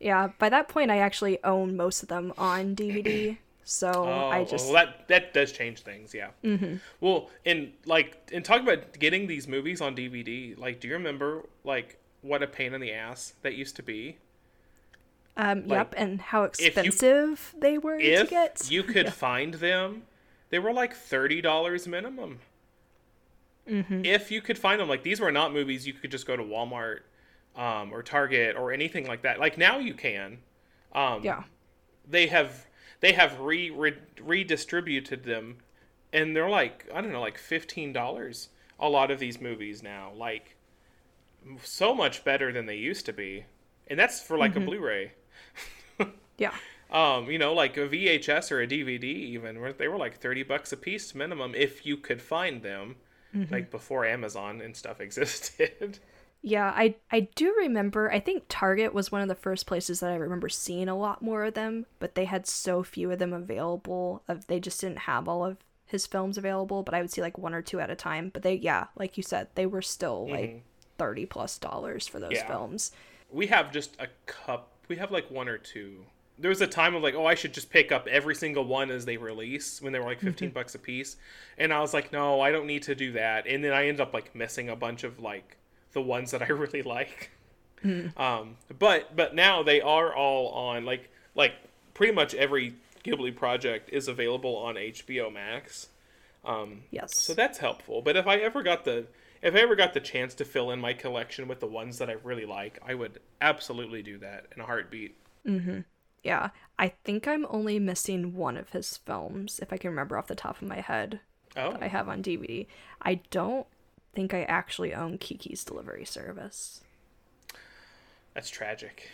yeah. By that point, I actually own most of them on DVD. So oh, I just well, that that does change things, yeah. Mm-hmm. Well, and like and talk about getting these movies on DVD. Like, do you remember like what a pain in the ass that used to be? Um, like, yep, and how expensive you, they were to get. you could yeah. find them, they were like thirty dollars minimum. Mm-hmm. If you could find them, like these were not movies you could just go to Walmart um, or Target or anything like that. Like now you can. Um, yeah. They have they have re, re redistributed them, and they're like I don't know, like fifteen dollars. A lot of these movies now, like so much better than they used to be, and that's for like mm-hmm. a Blu-ray. Yeah. Um, you know, like a VHS or a DVD, even they were like thirty bucks a piece minimum if you could find them, mm-hmm. like before Amazon and stuff existed. Yeah, I I do remember. I think Target was one of the first places that I remember seeing a lot more of them, but they had so few of them available. Of they just didn't have all of his films available, but I would see like one or two at a time. But they, yeah, like you said, they were still like Mhm. thirty plus dollars for those Yeah. films. We have just a cup. We have like one or two. There was a time of like, oh, I should just pick up every single one as they release when they were like 15 bucks a piece. And I was like, no, I don't need to do that. And then I ended up like missing a bunch of like the ones that I really like. Um, but but now they are all on like like pretty much every Ghibli project is available on HBO Max. Um, Yes. so that's helpful. But if I ever got the if I ever got the chance to fill in my collection with the ones that I really like, I would absolutely do that in a heartbeat. Yeah, I think I'm only missing one of his films, if I can remember off the top of my head. Oh, that I have on DVD. I don't think I actually own Kiki's Delivery Service. that's tragic.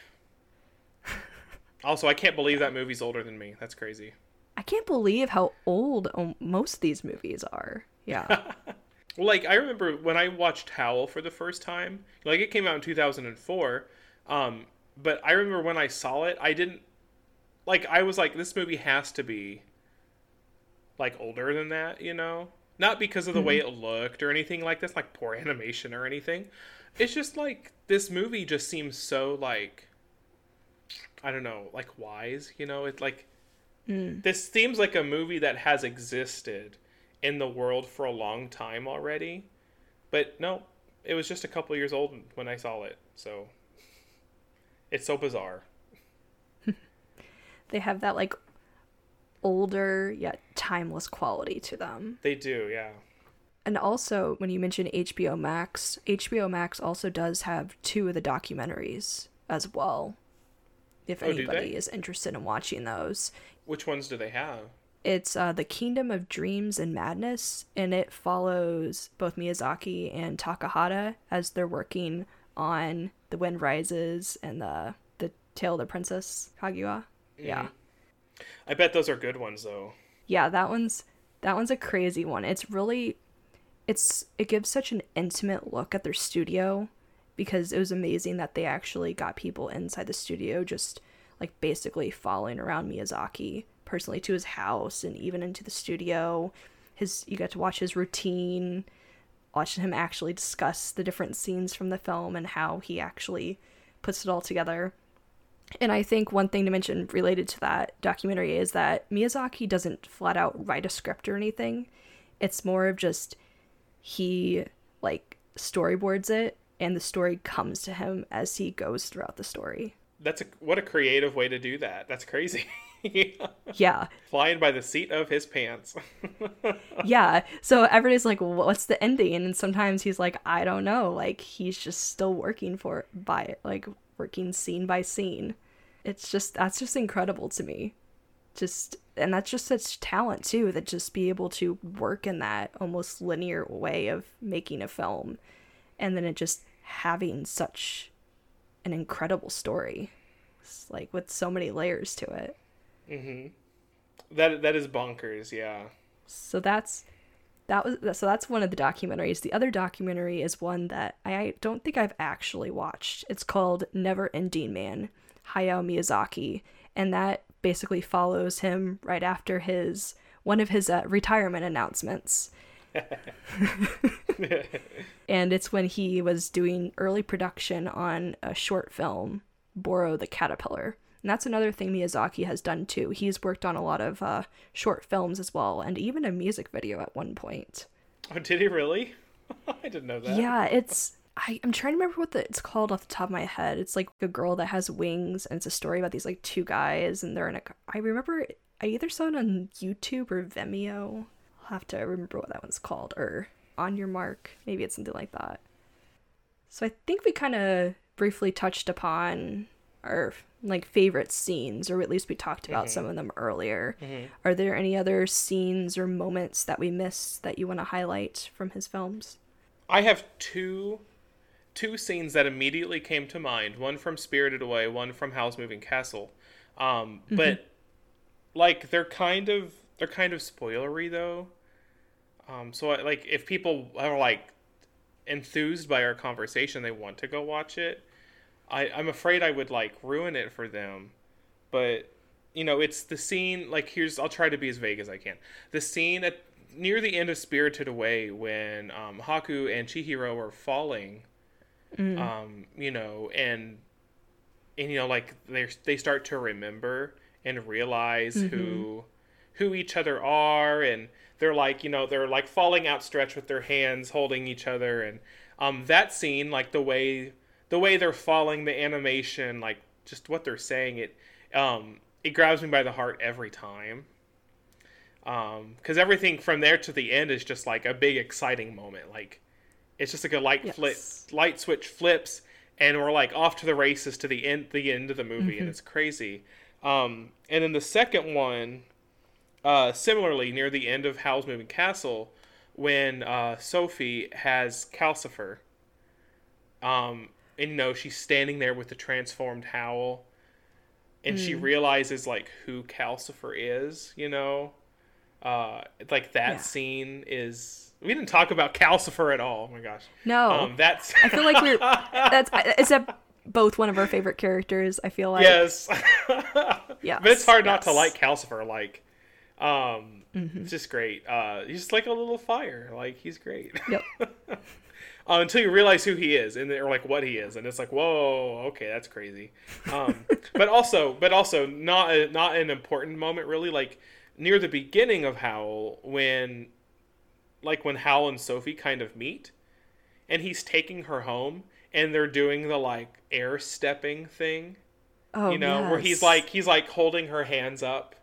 also, I can't believe that movie's older than me. That's crazy. I can't believe how old um, most of these movies are. Yeah. Like I remember when I watched Howl for the first time. Like it came out in 2004. Um, but I remember when I saw it, I didn't like I was like this movie has to be like older than that, you know? Not because of the way mm-hmm. it looked or anything like this, like poor animation or anything. It's just like this movie just seems so like I don't know, like wise, you know? It's like mm. this seems like a movie that has existed in the world for a long time already. But no, it was just a couple years old when I saw it. So it's so bizarre. They have that like older yet timeless quality to them. They do, yeah. And also, when you mention HBO Max, HBO Max also does have two of the documentaries as well. If Oh, anybody is interested in watching those, Which ones do they have? it's uh, the Kingdom of Dreams and Madness, and it follows both Miyazaki and Takahata as they're working on The Wind Rises and the the Tale of the Princess Kaguya. Yeah, I bet those are good ones though. yeah, that one's that one's a crazy one. It's really, it's it gives such an intimate look at their studio because it was amazing that they actually got people inside the studio just like basically following around Miyazaki personally to his house and even into the studio. His you get to watch his routine, watching him actually discuss the different scenes from the film and how he actually puts it all together. And I think one thing to mention related to that documentary is that Miyazaki doesn't flat out write a script or anything. It's more of just he like storyboards it and the story comes to him as he goes throughout the story. That's a what a creative way to do that. That's crazy. Yeah. Flying by the seat of his pants. Yeah. So everybody's like, what's the ending? And sometimes he's like, I don't know. Like he's just still working for it by it, like working scene by scene. It's just that's just incredible to me. Just and that's just such talent too, that just be able to work in that almost linear way of making a film and then it just having such an incredible story. It's like with so many layers to it. Mhm. That that is bonkers, yeah. So that's that was so that's one of the documentaries. The other documentary is one that I don't think I've actually watched. It's called Never Ending Man, Hayao Miyazaki, and that basically follows him right after his one of his uh, retirement announcements. and it's when he was doing early production on a short film, Boro the Caterpillar. And that's another thing Miyazaki has done too. He's worked on a lot of uh, short films as well, and even a music video at one point. Oh, did he really? I didn't know that. Yeah, it's. I, I'm trying to remember what the, it's called off the top of my head. It's like a girl that has wings, and it's a story about these like two guys, and they're in a. I remember I either saw it on YouTube or Vimeo. I'll have to remember what that one's called, or On Your Mark. Maybe it's something like that. So I think we kind of briefly touched upon our like favorite scenes, or at least we talked about some of them earlier. Are there any other scenes or moments that we missed that you want to highlight from his films? I have two two scenes that immediately came to mind. One from Spirited Away, one from Howl's Moving Castle. Um, but like they're kind of they're kind of spoilery though. Um, so I, like if people are like enthused by our conversation, they want to go watch it. I, I'm afraid I would like ruin it for them, but you know, it's the scene. Like, here's I'll try to be as vague as I can. The scene at near the end of Spirited Away when um, Haku and Chihiro are falling, Mm. um, you know, and and you know, like they they start to remember and realize who who each other are, and they're like, you know, they're like falling outstretched with their hands holding each other, and um, that scene, like the way the way they're falling, the animation, like just what they're saying, it um, it grabs me by the heart every time. Because everything from there to the end is just like a big exciting moment. Like it's just like a light flip light switch flips and we're like off to the races to the end the end of the movie and it's crazy. Um, and then the second one uh, similarly near the end of howl's moving castle when uh, sophie has calcifer um, and you know she's standing there with the transformed howl and she realizes like who calcifer is you know? Uh like that Yeah. scene is we didn't talk about calcifer at all. Oh my gosh. No, um that's I feel like we're that's that both one of our favorite characters. I feel like. Yes. Yeah but it's hard not to like calcifer like um Mm-hmm. it's just great. Uh he's just like a little fire like he's great. Yep. uh, until you realize who he is and or like what he is. And it's like whoa okay that's crazy. Um, but also but also not a, not an important moment really. Like near the beginning of howl when like when howl and sophie kind of meet and he's taking her home and they're doing the like air stepping thing Oh, you know where he's like he's like holding her hands up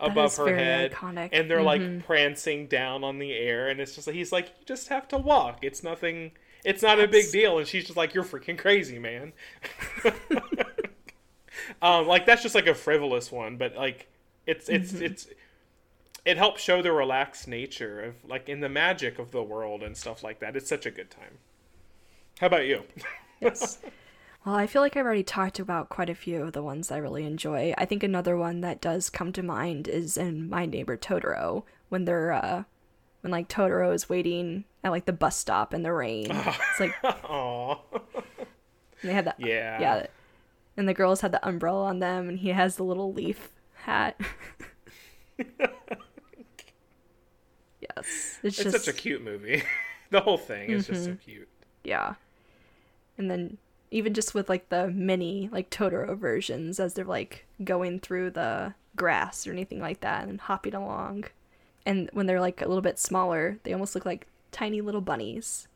above her head iconic. and they're Mhm. like prancing down on the air and it's just like he's like you just have to walk it's nothing it's not a big deal and she's just like you're freaking crazy man um like that's just like a frivolous one but like it's it's Mm-hmm. it's it helps show the relaxed nature of like in the magic of the world and stuff like that it's such a good time how about you Yes. Well, I feel like I've already talked about quite a few of the ones I really enjoy. I think another one that does come to mind is in My Neighbor Totoro when they're uh when like Totoro is waiting at like the bus stop in the rain. It's like Aw. they have that Yeah. yeah. And the girls had the umbrella on them and he has the little leaf hat. yes. It's, it's just such a cute movie the whole thing is just so cute Yeah. And then even just with like the mini like Totoro versions as they're like going through the grass or anything like that and hopping along. And when they're like a little bit smaller, they almost look like tiny little bunnies.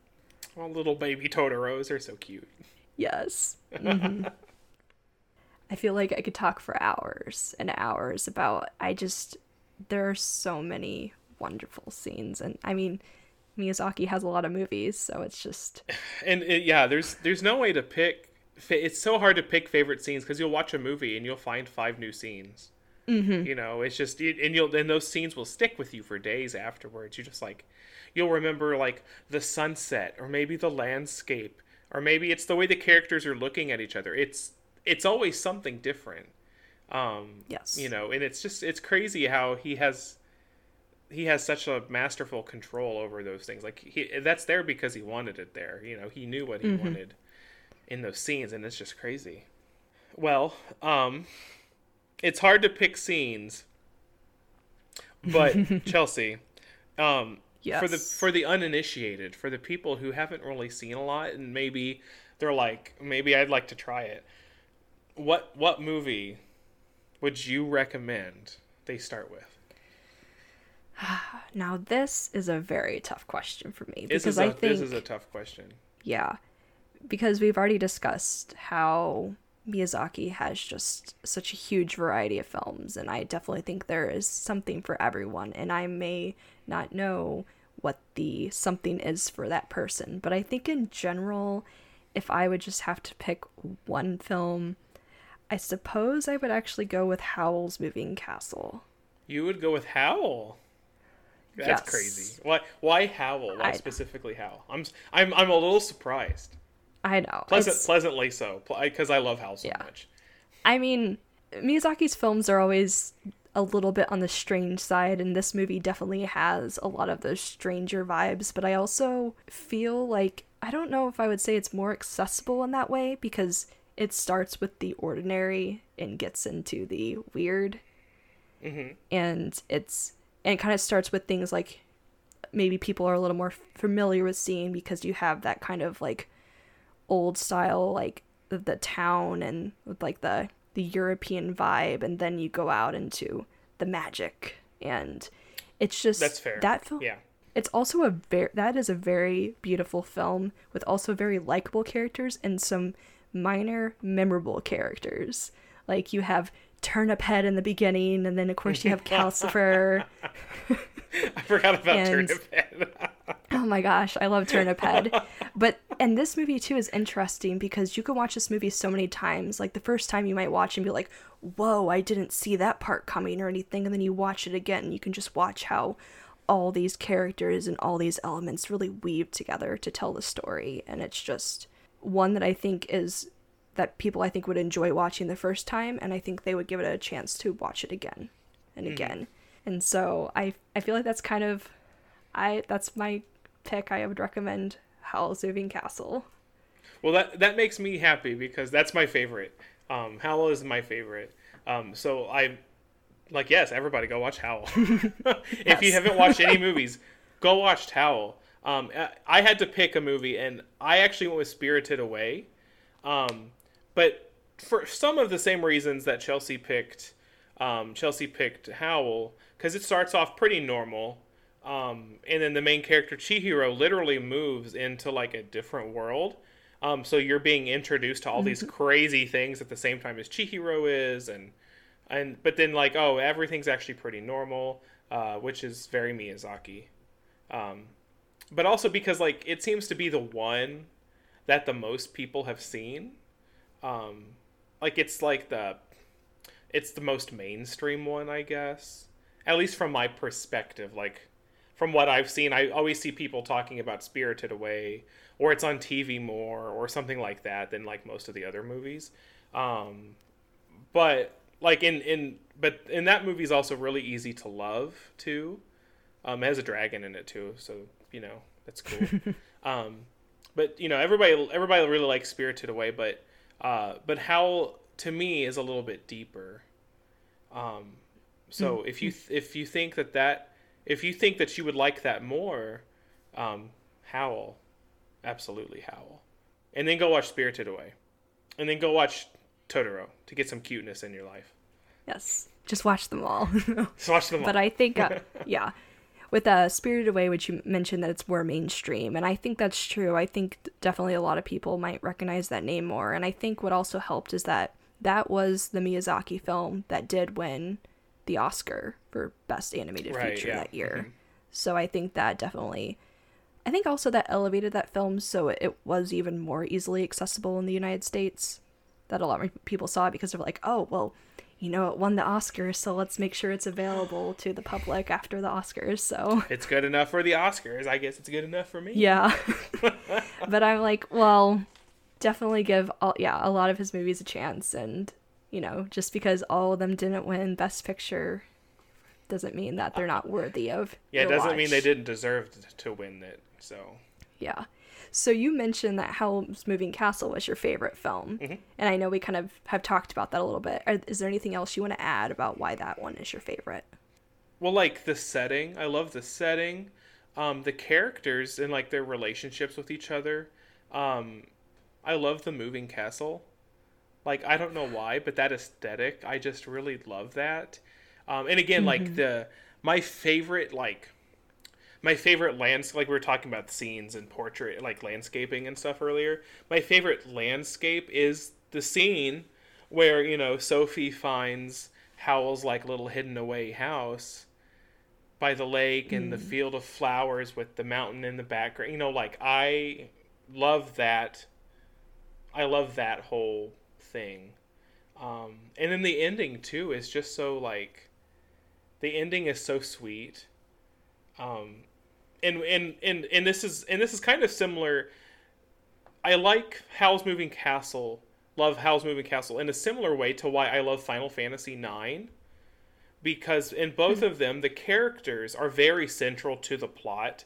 Oh, little baby Totoros are so cute. Yes. Mhm. I feel like I could talk for hours and hours about I just there are so many wonderful scenes and I mean Miyazaki has a lot of movies, so it's just And it, yeah, there's there's no way to pick. It's so hard to pick favorite scenes because you'll watch a movie and you'll find five new scenes. Mm-hmm. You know, it's just and you'll and those scenes will stick with you for days afterwards. You just like you'll remember like the sunset or maybe the landscape or maybe it's the way the characters are looking at each other. It's it's always something different. Um, yes. you know and it's just it's crazy how he has he has such a masterful control over those things. Like he that's there because he wanted it there you know he knew what he wanted in those scenes and it's just crazy. Well um it's hard to pick scenes but chelsea um for the for the uninitiated for the people who haven't really seen a lot and maybe they're like maybe i'd like to try it what what movie would you recommend they start with Now this is a very tough question for me this because is a I think this is a tough question yeah, because we've already discussed how Miyazaki has just such a huge variety of films and I definitely think there is something for everyone and I may not know what the something is for that person, but I think in general if I would just have to pick one film, I suppose I would actually go with Howl's Moving Castle. you would go with howl that's Yes. crazy why why howl why I- specifically howl i'm i'm i'm a little surprised I know. pleasant it's- pleasantly so because i love howl so Yeah. much I mean, Miyazaki's films are always a little bit on the strange side, and this movie definitely has a lot of those stranger vibes, but I also feel like I don't know if I would say it's more accessible in that way because it starts with the ordinary and gets into the weird. Mm-hmm. And it's and it kind of starts with things like maybe people are a little more familiar with seeing because you have that kind of like old style like the town and with like the the European vibe and then you go out into the magic and it's just That's fair. that film Yeah. it's also a very that is a very beautiful film with also very likable characters and some minor memorable characters like you have turnip head in the beginning and then of course you have calcifer I forgot about And- Turnip Head. Oh my gosh, I love Turnip Head. But and this movie too is interesting because you can watch this movie so many times. Like the first time you might watch and be like, "Whoa, I didn't see that part coming" or anything, and then you watch it again and you can just watch how all these characters and all these elements really weave together to tell the story and it's just one that I think is that people I think would enjoy watching the first time and I think they would give it a chance to watch it again and again. And so I I feel like that's kind of I that's my pick. I would recommend Howl's Moving Castle. Well, that that makes me happy because that's my favorite. Um, Howl is my favorite. Um, so I, like, yes, everybody go watch Howl. if you haven't watched any movies, go watch Howl. Um, I- I had to pick a movie, and I actually went with Spirited Away. Um, but for some of the same reasons that Chelsea picked, um, Chelsea picked Howl because it starts off pretty normal. Um, and then the main character Chihiro literally moves into like a different world. Um, so you're being introduced to all these crazy things at the same time as Chihiro is, and and but then like oh everything's actually pretty normal, uh, which is very Miyazaki. Um, but also because like it seems to be the one that the most people have seen. Um, like it's like the it's the most mainstream one, I guess. At least from my perspective, like from what I've seen, I always see people talking about Spirited Away, or it's on TV more, or something like that than like most of the other movies. Um, but like in in but in that movie is also really easy to love too. Um, it has a dragon in it too, so you know that's cool. um, but you know everybody everybody really likes Spirited Away, but uh, but Howl to me is a little bit deeper. Um, so if you if you think that that if you think that you would like that more, um, Howl, absolutely Howl, and then go watch Spirited Away, and then go watch Totoro to get some cuteness in your life. Yes, just watch them all. Just watch them all. but I think, uh, yeah, with uh, Spirited Away, which you mentioned that it's more mainstream, and I think that's true. I think definitely a lot of people might recognize that name more, and I think what also helped is that that was the Miyazaki film that did win the Oscar for Best Animated Right, Feature yeah. that year. Mhm. So I think that definitely. I think also that elevated that film so it was even more easily accessible in the United States. That a lot more people saw it because they're like, oh, well, you know, it won the Oscars, so let's make sure it's available to the public after the Oscars. So, it's good enough for the Oscars. I guess it's good enough for me. yeah. but I'm like, well, definitely give all, yeah, a lot of his movies a chance. And, you know, just because all of them didn't win Best Picture doesn't mean that they're not worthy of. Yeah, it doesn't mean they didn't deserve to win it. So Yeah. So you mentioned that Howl's Moving Castle was your favorite film, and I know we kind of have talked about that a little bit. Is there anything else you want to add about why that one is your favorite? well, like the setting, I love the setting, um, the characters and like their relationships with each other. Um, I love the moving castle. Like I don't know why, but that aesthetic, I just really love that. Um, and again, like the my favorite like my favorite lands like we were talking about scenes and portrait like landscaping and stuff earlier. My favorite landscape is the scene where you know sophie finds howl's like little hidden away house by the lake and the field of flowers with the mountain in the background. You know like i love that i love that whole thing. Um, and then the ending too is just so like the ending is so sweet. Um, and and and and this is and this is kind of similar. I like Howl's Moving Castle, love Howl's Moving Castle in a similar way to why I love Final Fantasy IX, because in both of them the characters are very central to the plot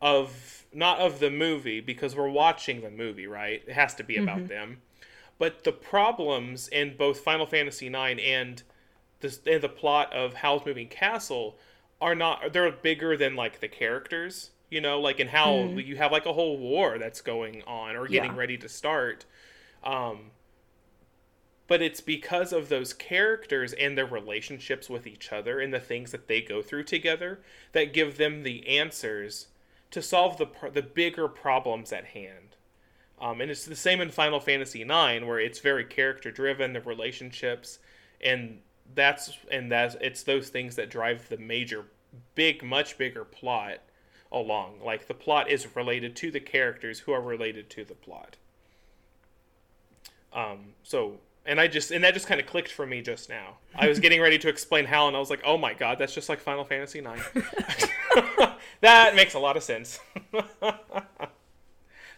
of not of the movie because we're watching the movie, right? It has to be about mm-hmm. them. But the problems in both Final Fantasy IX and the, and the plot of Howl's Moving Castle are not they're bigger than like the characters, you know, like in how mm. you have like a whole war that's going on or getting yeah. ready to start. Um, but it's because of those characters and their relationships with each other and the things that they go through together that give them the answers to solve the the bigger problems at hand. Um, and it's the same in Final Fantasy IX, where it's very character driven, the relationships, and that's and that's it's those things that drive the major, big, much bigger plot along. Like the plot is related to the characters who are related to the plot. Um, so and I just and that just kind of clicked for me just now. I was getting ready to explain how, and I was like, "Oh my god, that's just like Final Fantasy 9 that makes a lot of sense.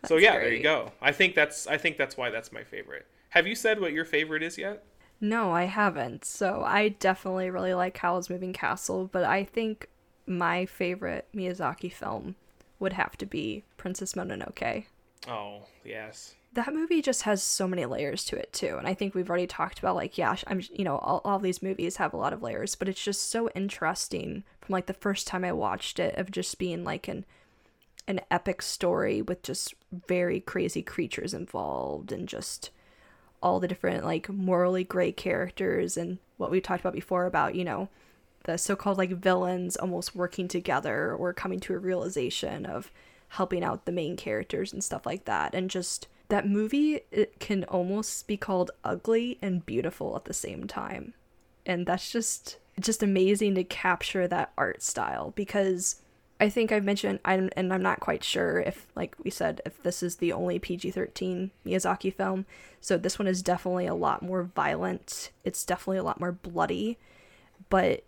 so yeah, great. there you go. I think that's I think that's why that's my favorite. Have you said what your favorite is yet? No, I haven't. So I definitely really like Howl's Moving Castle, but I think my favorite Miyazaki film would have to be Princess Mononoke. Oh, yes that movie just has so many layers to it too and i think we've already talked about like yeah i'm you know all, all these movies have a lot of layers but it's just so interesting from like the first time i watched it of just being like an an epic story with just very crazy creatures involved and just all the different like morally gray characters and what we talked about before about you know the so-called like villains almost working together or coming to a realization of helping out the main characters and stuff like that. And just that movie it can almost be called ugly and beautiful at the same time. And that's just just amazing to capture that art style because I think I've mentioned I'm, and I'm not quite sure if like we said if this is the only PG-13 Miyazaki film so this one is definitely a lot more violent it's definitely a lot more bloody but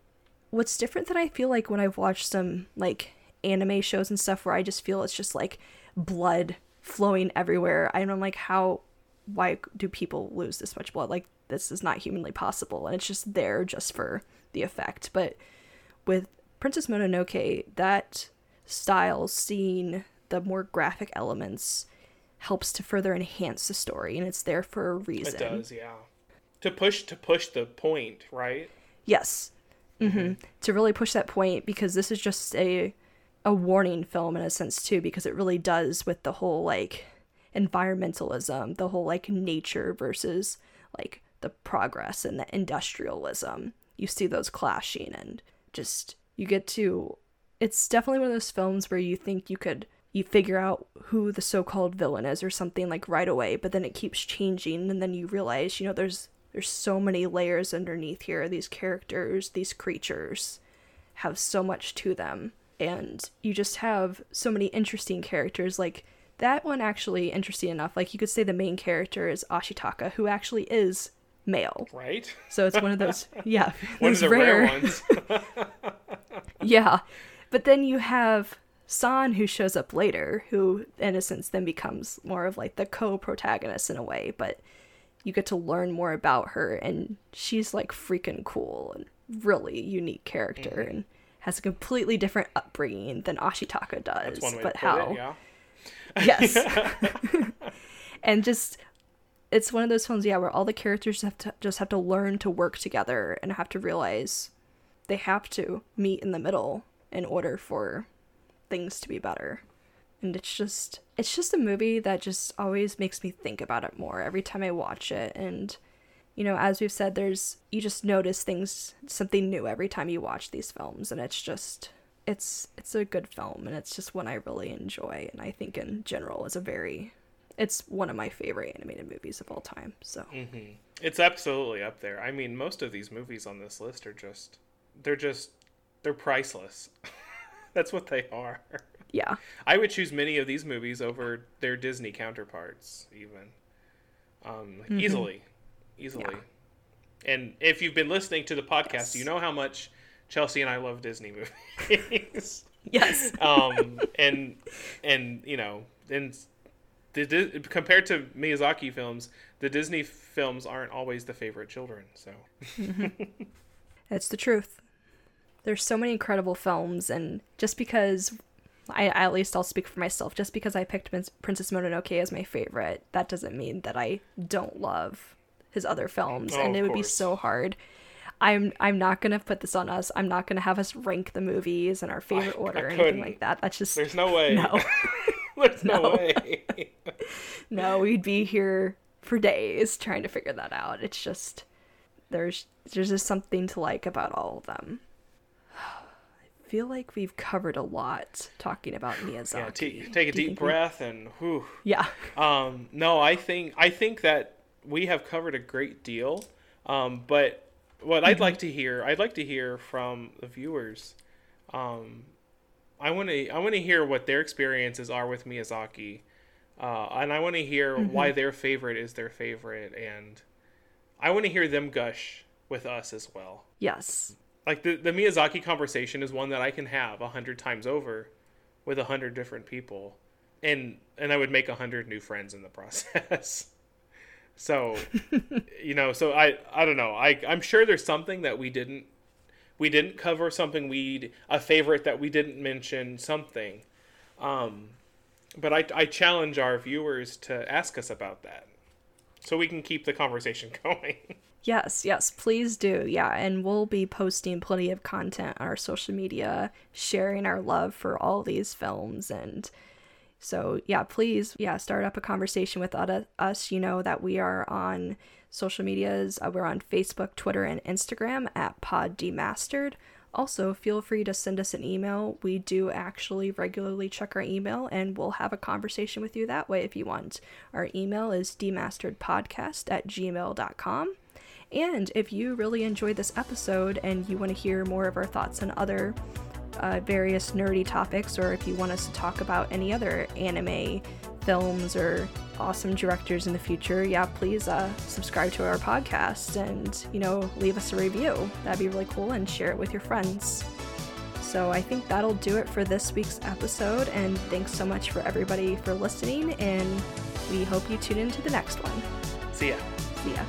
what's different than I feel like when I've watched some like anime shows and stuff where I just feel it's just like blood flowing everywhere. And I'm like, how, why do people lose this much blood? Like, this is not humanly possible. And it's just there just for the effect. But with Princess Mononoke, that style, scene, the more graphic elements, helps to further enhance the story. And it's there for a reason. It does, yeah. To push, to push the point, right? Yes. Mm-hmm. mm-hmm. To really push that point because this is just a a warning film in a sense too because it really does with the whole like environmentalism, the whole like nature versus like the progress and the industrialism. You see those clashing and just you get to it's definitely one of those films where you think you could you figure out who the so-called villain is or something like right away, but then it keeps changing and then you realize, you know, there's there's so many layers underneath here. These characters, these creatures have so much to them and you just have so many interesting characters like that one actually interesting enough like you could say the main character is ashitaka who actually is male right so it's one of those yeah one of the rare, rare ones yeah but then you have san who shows up later who in a sense then becomes more of like the co-protagonist in a way but you get to learn more about her and she's like freaking cool and really unique character mm-hmm. and has a completely different upbringing than Ashitaka does. but how? It, yeah. yes. and just it's one of those films, yeah, where all the characters have to just have to learn to work together and have to realize they have to meet in the middle in order for things to be better. And it's just it's just a movie that just always makes me think about it more every time I watch it. And you know, as we've said, there's you just notice things something new every time you watch these films. And it's just it's it's a good film. And it's just one I really enjoy. And I think in general is a very it's one of my favorite animated movies of all time. So mm-hmm. it's absolutely up there. I mean, most of these movies on this list are just they're just they're priceless. That's what they are. Yeah. I would choose many of these movies over their Disney counterparts, even um, mm-hmm. easily easily. Yeah. And if you've been listening to the podcast, yes. you know how much Chelsea and I love Disney movies. yes. um, and and you know, and the, compared to Miyazaki films, the Disney films aren't always the favorite children. So. mm-hmm. It's the truth. there's so many incredible films, and just because I at least I'll speak for myself, just because I picked Princess Mononoke as my favorite, that doesn't mean that I don't love his other films, Oh, and it would be so hard. I'm I'm not gonna put this on us. I'm not gonna have us rank the movies in our favorite I order or couldn't. anything like that. That's just There's no way. no, There's no, No. way. no. We'd be here for days trying to figure that out. It's just there's there's just something to like about all of them. I feel like we've covered a lot talking about Miyazaki. yeah, t- take a Do deep think we- breath and whew. Yeah. Um, no, I think I think that we have covered a great deal. Um, but what I'd like to hear, I'd like to hear from the viewers. Um, I want to I want to hear what their experiences are with Miyazaki, uh, and I want to hear why their favorite is their favorite, and I want to hear them gush with us as well. Yes. Like the the Miyazaki conversation is one that I can have a hundred times over, with a hundred different people, and and I would make a hundred new friends in the process. so, you know, so I I don't know. I I'm sure there's something that we didn't we didn't cover something we'd a favorite that we didn't mention something, um, but I I challenge our viewers to ask us about that, so we can keep the conversation going. Yes, yes, please do. Yeah, and we'll be posting plenty of content on our social media, sharing our love for all these films. And so, yeah, please, yeah, start up a conversation with us. You know that we are on social medias. Uh, we're on Facebook, Twitter, and Instagram at Pod Demastered. Also, feel free to send us an email. We do actually regularly check our email and we'll have a conversation with you that way if you want. Our email is demasteredpodcast at gmail.com. And if you really enjoyed this episode and you want to hear more of our thoughts on other uh, various nerdy topics, or if you want us to talk about any other anime films or awesome directors in the future, yeah, please uh, subscribe to our podcast and, you know, leave us a review. That'd be really cool and share it with your friends. So I think that'll do it for this week's episode, and thanks so much for everybody for listening, and we hope you tune in to the next one. See ya. See ya.